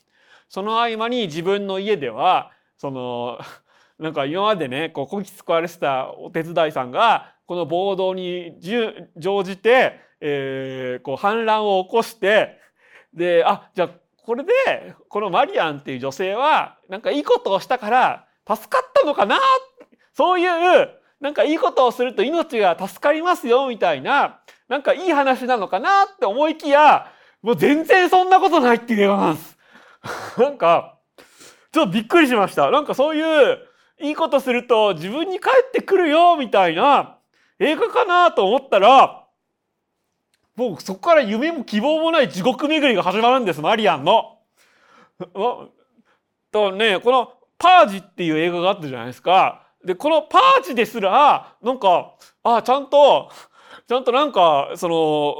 その合間に自分の家ではその なんか今までねこうこき使われてたお手伝いさんがこの暴動に乗じて、えー、こう反乱を起こしてであじゃあこれでこのマリアンっていう女性はなんかいいことをしたから助かったのかなそういうなんかいいことをすると命が助かりますよみたいななんかいい話なのかなって思いきやもう全然そんなことないっていう映画なんです。なんかちょっとびっくりしました。なんかそういういいことすると自分に返ってくるよみたいな映画かなと思ったらもうそこから夢も希望もない地獄巡りが始まるんですマリアンの。とねこの「パージ」っていう映画があったじゃないですか。でこの「パージ」ですらなんかあちゃんとちゃんとなんかその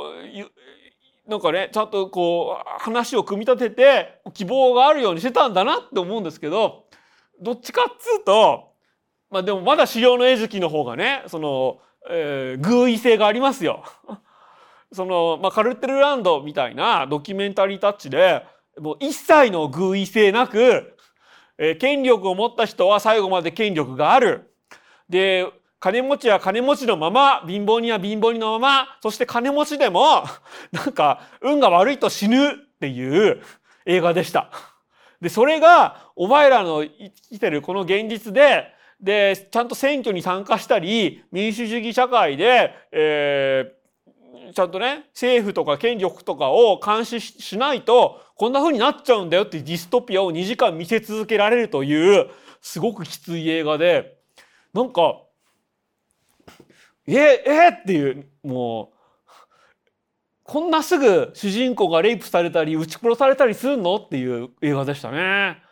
なんかねちゃんとこう話を組み立てて希望があるようにしてたんだなって思うんですけどどっちかっつうとまあでもまだ狩猟の餌食の方がねその、えー、偶意性がありますよ。その、まあ、カルテルランドみたいなドキュメンタリータッチでもう一切の偶意性なく、えー、権力を持った人は最後まで権力がある。で金持ちは金持ちのまま貧乏人は貧乏人のままそして金持ちでも なんか運が悪いと死ぬっていう映画でした。でそれがお前らの生きてるこの現実ででちゃんと選挙に参加したり民主主義社会で、えーちゃんとね政府とか権力とかを監視しないとこんな風になっちゃうんだよっていうディストピアを2時間見せ続けられるというすごくきつい映画でなんかええっていうもうこんなすぐ主人公がレイプされたり撃ち殺されたりするのっていう映画でしたね。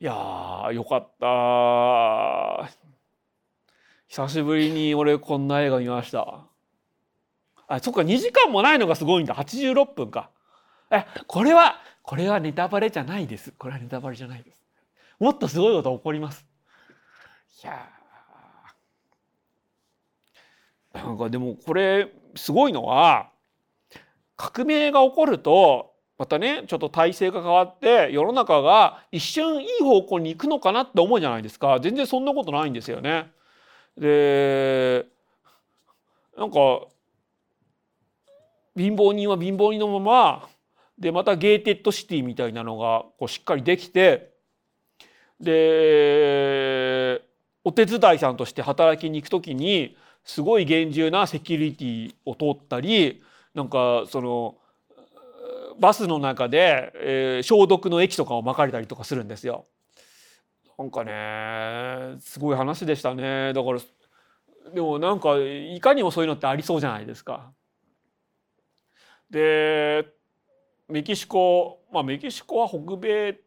いやーよかった久しぶりに俺こんな映画見ました。あそっか2時間もないのがすごいんだ。86分か。えこれはこれはネタバレじゃないです。これはネタバレじゃないです。もっとすごいこと起こります。いやなんかでもこれすごいのは革命が起こるとまたねちょっと体制が変わって世の中が一瞬いい方向に行くのかなって思うじゃないですか。全然そんなことないんですよね。でなんか貧乏人は貧乏人のままでまたゲーテッドシティみたいなのがこうしっかりできてでお手伝いさんとして働きに行く時にすごい厳重なセキュリティを通ったりなんかそのバスの中で、えー、消毒の液とかをまかれたりとかするんですよ。なんかねすごい話でしたねだからでもなんかいかにもそういうのってありそうじゃないですか。でメキシコまあメキシコは北米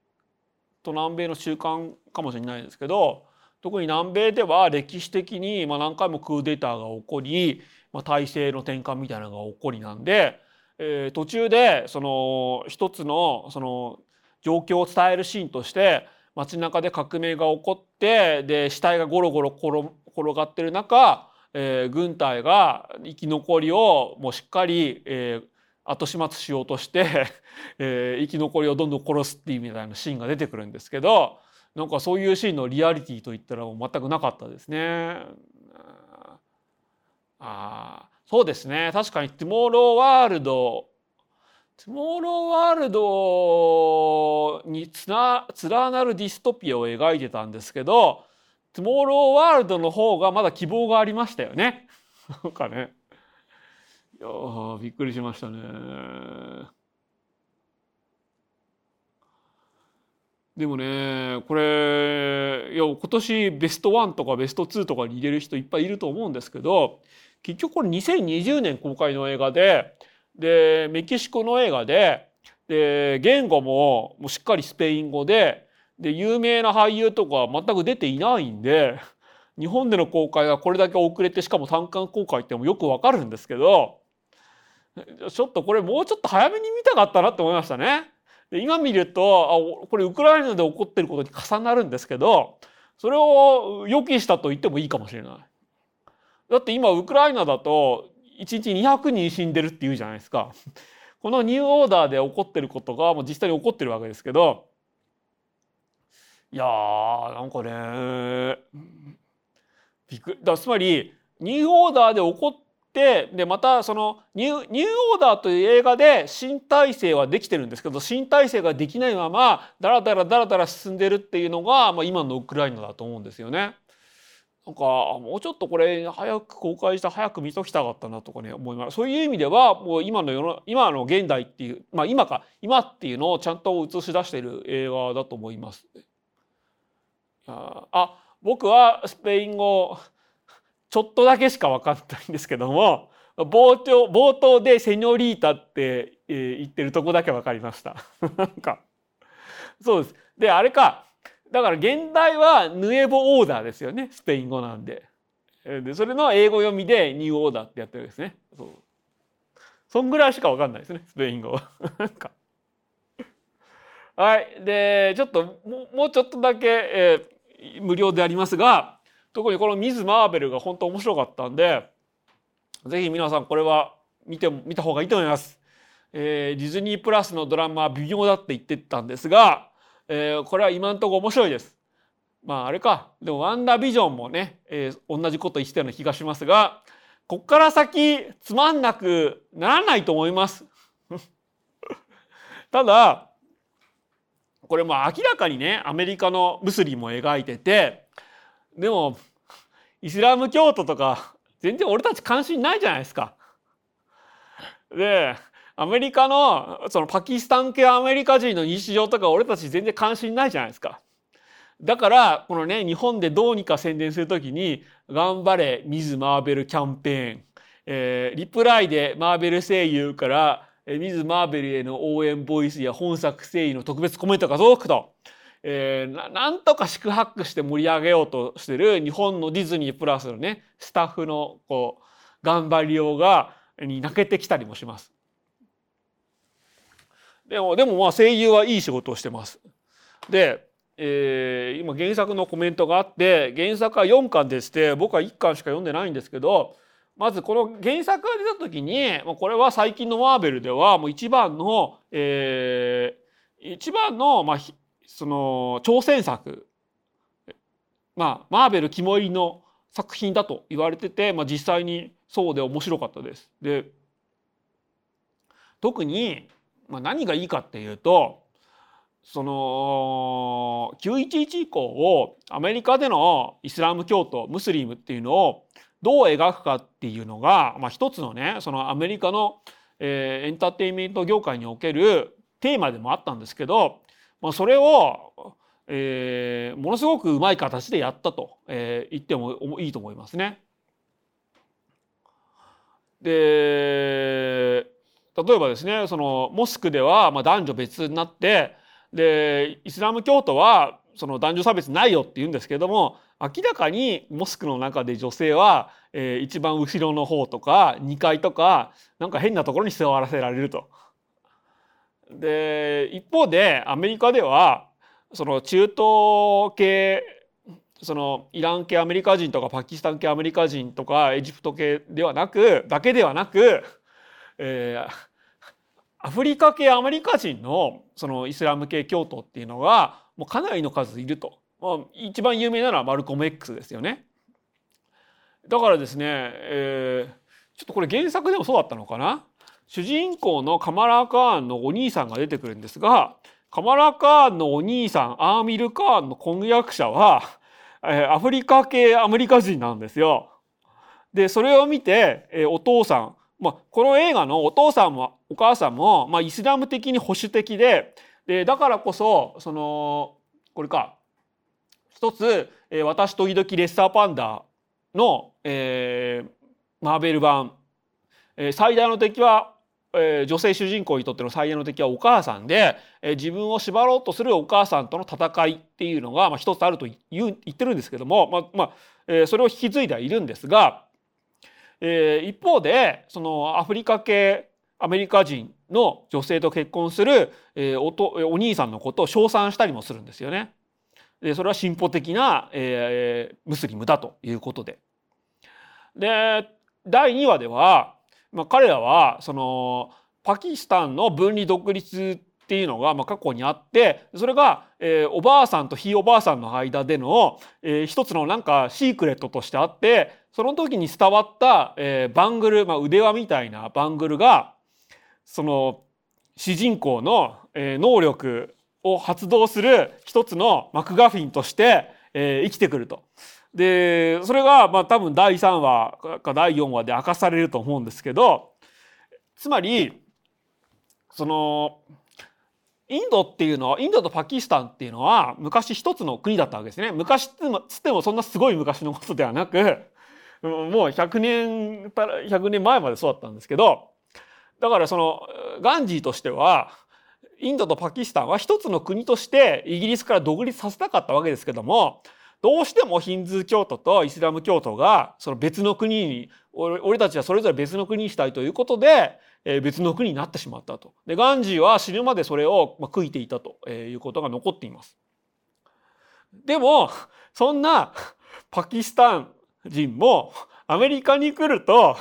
と南米の中間かもしれないですけど特に南米では歴史的にまあ何回もクーデターが起こり、まあ、体制の転換みたいなのが起こりなんで、えー、途中でその一つのその状況を伝えるシーンとして街中で革命が起こってで死体がゴロゴロ転がってる中、えー、軍隊が生き残りをもうしっかり、えー、後始末しようとして、えー、生き残りをどんどん殺すっていうみたいなシーンが出てくるんですけどなんかそういうシーンのリアリティといったらもう全くなかったですね。あそうですね確かに「トゥモローワールド」トゥモローワールドにつな連なるディストピアを描いてたんですけどトゥモローワールドの方がまだ希望がありましたよね。なんかね。いやびっくりしましたね。でもねこれいや今年ベスト1とかベスト2とかに入れる人いっぱいいると思うんですけど結局これ2020年公開の映画ででメキシコの映画でで言語ももうしっかりスペイン語でで有名な俳優とか全く出ていないんで日本での公開がこれだけ遅れてしかも単館公開ってもよくわかるんですけど ちょっとこれもうちょっと早めに見たかったなって思いましたね。で今見るとあこれウクライナで起こってることに重なるんですけどそれを予期したと言ってもいいかもしれない。だって今ウクライナだと1日200人死んでるっていうじゃないですか。このニューオーダーで起こってることがもう実際に起こってるわけですけどいやーなんかねびっくだつまりニューオーダーで起こっででまたそのニュー「ニューオーダー」という映画で新体制はできてるんですけど新体制ができないままダラダラダラダラ進んでるっていうのが、まあ、今のウクライナだと思うんですよね。なんかもうちょっとこれ早く公開して早く見ときたかったなとかね思いますそういう意味ではもう今の世の今の現代っていうまあ今か今っていうのをちゃんと映し出している映画だと思います。あ僕はスペイン語ちょっとだけしか分かんないんですけども冒頭冒頭で「セニョリータ」って言ってるとこだけ分かりました。なんかそうです。であれかだから現代はヌエボオーダーですよねスペイン語なんで。でそれの英語読みでニューオーダーってやってるんですね。そうそんぐらいしか分かんないですねスペイン語は。なんかはい。で、ちょっと、もう、もうちょっとだけ、えー、無料でありますが、特にこのミズ・マーベルが本当面白かったんで是非皆さんこれは見て見た方がいいと思います。えー、ディズニープラスのドラマは微妙だって言ってたんですが、えー、これは今んとこ面白いです。まああれかでもワンダービジョンもね、えー、同じこと言ってたような気がしますがこっから先つまんなくならないと思います。ただこれも明らかにねアメリカのムスリムを描いててでもイスラム教徒とか全然俺たち関心ないじゃないですか。でアメリカのそのパキスタン系アメリカ人の日常とか俺たち全然関心ないじゃないですか。だからこのね日本でどうにか宣伝する時に「頑張れミズ・マーベルキャンペーン」えー、リプライでマーベル声優からミズ・マーベルへの応援ボイスや本作声優の特別コメントが届くと。えー、なんとか宿泊して盛り上げようとしてる日本のディズニープラスのねスタッフのこう頑張りようがに泣けてきたりもします。でもでもまあ声優はいい仕事をしてます。で、えー、今原作のコメントがあって原作は4巻でして僕は1巻しか読んでないんですけどまずこの原作が出た時にこれは最近のマーベルではもう一番の、えー、一番の、まあ、その挑戦作まあマーベル肝入りの作品だと言われてて、まあ、実際にそうで面白かったです。で特に、まあ、何がいいかっていうとその911以降をアメリカでのイスラム教徒ムスリムっていうのをどう描くかっていうのが、まあ、一つのねそのアメリカの、えー、エンターテインメント業界におけるテーマでもあったんですけど、まあ、それをえー、ものすごくうまい形でやったと、えー、言ってもいいと思いますね。で例えばですねそのモスクではまあ男女別になってでイスラム教徒はその男女差別ないよって言うんですけども明らかにモスクの中で女性は、えー、一番後ろの方とか2階とかなんか変なところに座らせられると。で一方でアメリカではその中東系そのイラン系アメリカ人とかパキスタン系アメリカ人とかエジプト系ではなくだけではなく、えー、アフリカ系アメリカ人のそのイスラム系教徒っていうのがもうかなりの数いると、まあ、一番有名なのはマルコム X ですよね。だからですね、えー、ちょっとこれ原作でもそうだったのかな？主人公のカマラ・カーンのお兄さんが出てくるんですがカマラ・カーンのお兄さんアーミル・カーンの婚約者は、え、アフリカ系アメリカ人なんですよ。でそれを見て、え、お父さん、まあ、この映画のお父さんもお母さんも、まあ、イスラム的に保守的ででだからこそそのこれか一つ、えー、私時々レッサーパンダの、えー、マーベル版、え、最大の敵はえー、女性主人公にとっての最大の敵はお母さんで、えー、自分を縛ろうとするお母さんとの戦いっていうのが、まあ、一つあると言言ってるんですけども、まあまあえー、それを引き継いではいるんですが、えー、一方でそのアフリカ系アメリカ人の女性と結婚する、えー、おとお兄さんのことを称賛したりもするんですよね。でそれは進歩的な、えー、ムスリムだということで。で第2話ではまあ、彼らはそのパキスタンの分離独立っていうのがま過去にあってそれが、え、おばあさんとひいおばあさんの間での、え、一つのなんかシークレットとしてあってその時に伝わった、え、バングル、ま、腕輪みたいなバングルがその主人公の、え、能力を発動する一つのマクガフィンとして、え、生きてくると。でそれがまあ多分第3話か第4話で明かされると思うんですけどつまりそのインドっていうのはインドとパキスタンっていうのは昔一つの国だったわけですね。昔つってもそんなすごい昔のことではなくもう100年100年前までそうだったんですけどだからそのガンジーとしてはインドとパキスタンは一つの国としてイギリスから独立させたかったわけですけどもどうしてもヒンズー教徒とイスラム教徒がその別の国に俺たちはそれぞれ別の国にしたいということで、え別の国になってしまったと。でガンジーは死ぬまでそれをま悔いていたということが残っています。でもそんな パキスタン人もアメリカに来ると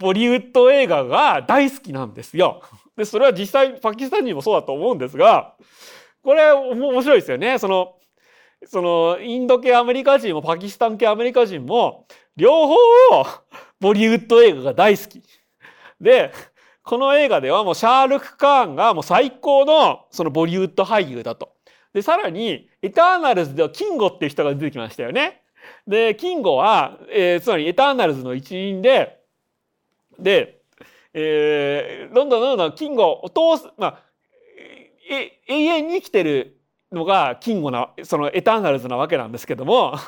ボリウッド映画が大好きなんですよ。でそれは実際パキスタン人もそうだと思うんですがこれ面白いですよね。そのそのインド系アメリカ人もパキスタン系アメリカ人も両方をボリウッド映画が大好き。でこの映画ではもうシャールク・カーンがもう最高のそのボリウッド俳優だと。でさらにエターナルズではキンゴっていう人が出てきましたよね。でキンゴは、えー、つまりエターナルズの一員でで、えー、どんどんどんどんキンゴお父まあえ永遠に生きてるのがキンゴなそのエターナルズなわけなんですけども、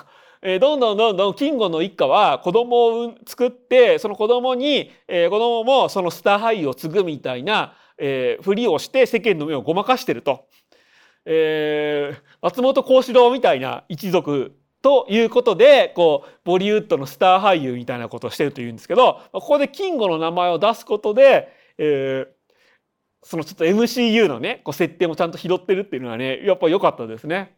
えー、どんどんどんどんキンゴの一家は子供を作ってその子供に、えー、子供もそのスター俳優を継ぐみたいな、えー、ふりをして世間の目をごまかしてると。えー、松本幸四郎みたいな一族ということでこうボリウッドのスター俳優みたいなことをしてるというんですけどここでキンゴの名前を出すことで、えー、そのちょっと MCU のねこう設定もちゃんと拾ってるっていうのはねやっぱ良かったですね。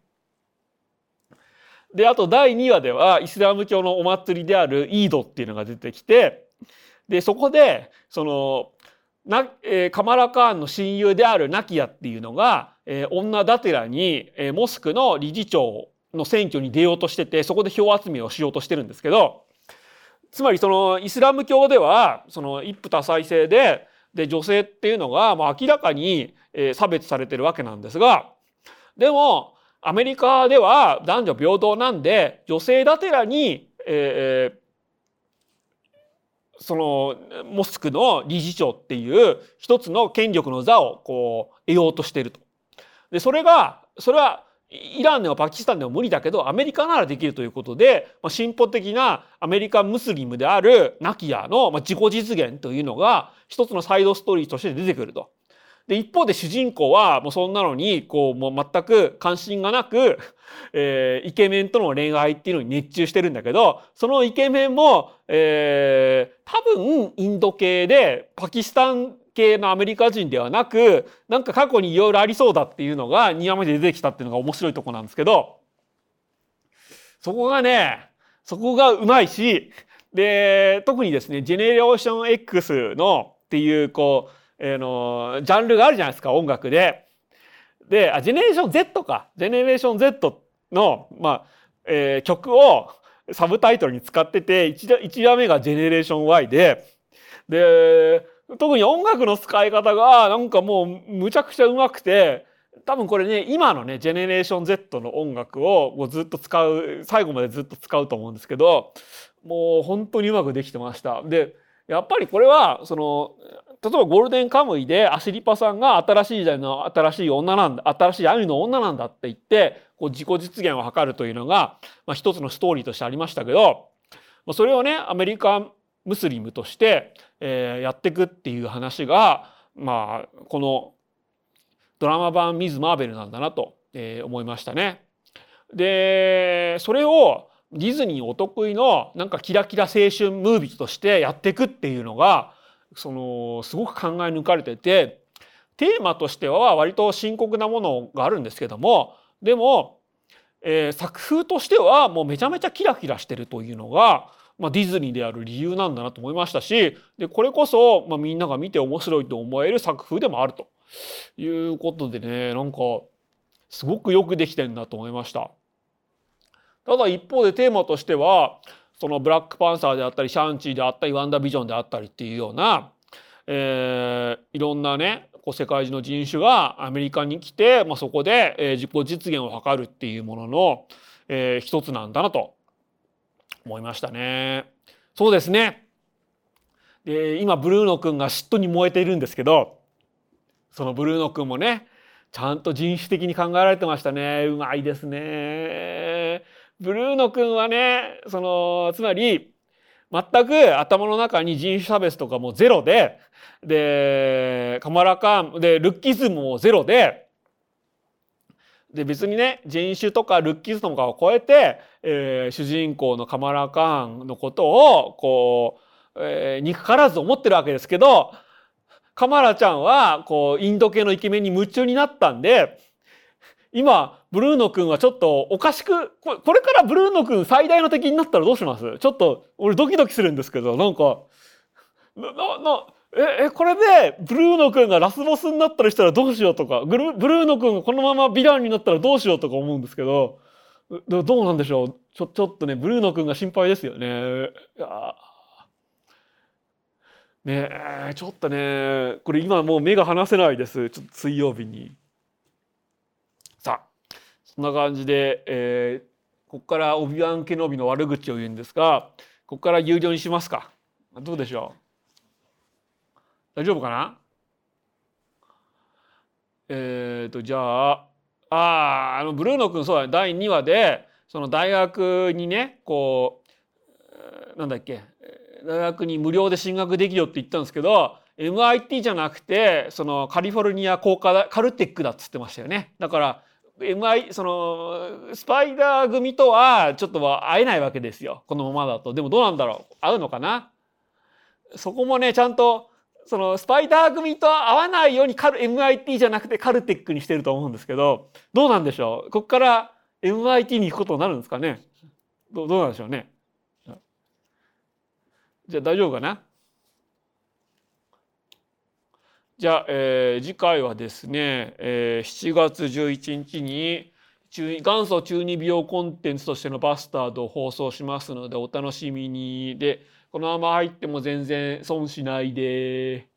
であと第2話ではイスラム教のお祭りであるイードっていうのが出てきてでそこでそのな、えー、カマラカーンの親友であるナキアっていうのが、えー、女ダテラに、えー、モスクの理事長の選挙に出ようとしててそこで票集めをしようとしてるんですけどつまりそのイスラム教ではその一夫多妻制でで女性っていうのがまあ明らかに差別されてるわけなんですがでもアメリカでは男女平等なんで女性だてらに、えー、そのモスクの理事長っていう一つの権力の座をこう得ようとしてると。でそれがそれはイランでもパキスタンでも無理だけどアメリカならできるということで、まあ、進歩的なアメリカムスリムであるナキヤの、まあ、自己実現というのが一つのサイドストーリーとして出てくると。で一方で主人公はもうそんなのにこうもう全く関心がなく、えー、イケメンとの恋愛っていうのに熱中してるんだけどそのイケメンも、えー、多分インド系でパキスタン系のアメリカ人ではなくなんか過去にいろいろありそうだっていうのが2話目で出てきたっていうのが面白いとこなんですけどそこがねそこがうまいしで特にですねジェネレーション X のっていうこう、えー、のジャンルがあるじゃないですか音楽で。であジェネレーション Z かジェネレーション Z の、まあえー、曲をサブタイトルに使ってて 1, 1話目がジェネレーション Y でで特に音楽の使い方がなんかもうむちゃくちゃうまくて多分これね今のねジェネレーション Z の音楽をもうずっと使う最後までずっと使うと思うんですけどもう本当にうまくできてました。でやっぱりこれはその例えばゴールデンカムイでアシリパさんが新しい時代の新しい女なんだ新しい兄の女なんだって言ってこう自己実現を図るというのが、まあ、一つのストーリーとしてありましたけどそれをねアメリカムスリムとして、えー、やっていくっていう話が、まあ、このドラマ版ミズ・マーベルなんだなと、えー、思いましたね。でそれをディズニーお得意のなんかキラキラ青春ムービーとしてやっていくっていうのがそのすごく考え抜かれててテーマとしては割と深刻なものがあるんですけどもでも、えー、作風としてはもうめちゃめちゃキラキラしてるというのがまあ、ディズニーである理由なんだなと思いましたしでこれこそ、まあ、みんなが見て面白いと思える作風でもあるということでねなんかすごくよくできてんだと思いました。ただ一方でテーマとしてはそのブラックパンサーであったりシャンチーであったりワンダービジョンであったりっていうような、えー、いろんなねこう世界中の人種がアメリカに来て、まあ、そこで、えー、自己実現を図るっていうものの、えー、一つなんだなと思いましたね。そうですね。で今ブルーノ君が嫉妬に燃えているんですけどそのブルーノ君もねちゃんと人種的に考えられてましたねうまいですね。ブルーノ君はねそのつまり全く頭の中に人種差別とかもゼロででカマラカンでルッキズムもゼロでで別にね人種とかルッキズとかを超えて、えー、主人公のカマラ・カーンのことをこう、えー、憎からず思ってるわけですけどカマラちゃんはこうインド系のイケメンに夢中になったんで今ブルーノ君はちょっとおかしくこれからブルーノ君最大の敵になったらどうします？ちょっと俺ドキドキするんですけどなんかななええこれでブルーノ君がラスボスになったりしたらどうしようとかブルーノ君がこのままヴィランになったらどうしようとか思うんですけどどうなんでしょう？ちょちょっとねブルーノ君が心配ですよね。ねえちょっとねこれ今もう目が離せないです。ちょっと水曜日に。さあそんな感じで、えー、ここからオビワン・ケノビの悪口を言うんですがここから有料にしますか。どうでしょう？大丈夫かな？えっ、ー、とじゃあああのブルーノ君そうだね。第2話でその大学にねこうなんだっけ？大学に無料で進学できるよって言ったんですけど MIT じゃなくてそのカリフォルニア工科カルテックだっつってましたよね。だから MI そのスパイダー組とはちょっとは会えないわけですよ。このままだと。でもどうなんだろう？会うのかな？そこもねちゃんとそのスパイダー組と合わないようにカル MIT じゃなくてカルテックにしてると思うんですけどどうなんでしょう？ここから MIT に行くことになるんですかね？どうなんでしょうね？じゃあ大丈夫かな？じゃあ、えー、次回はですね、えー、7月11日に中元祖中二病コンテンツとしてのバスタードを放送しますのでお楽しみにでこのまま入っても全然損しないで、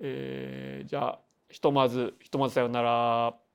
えー、じゃあひとまずひとまずさようなら。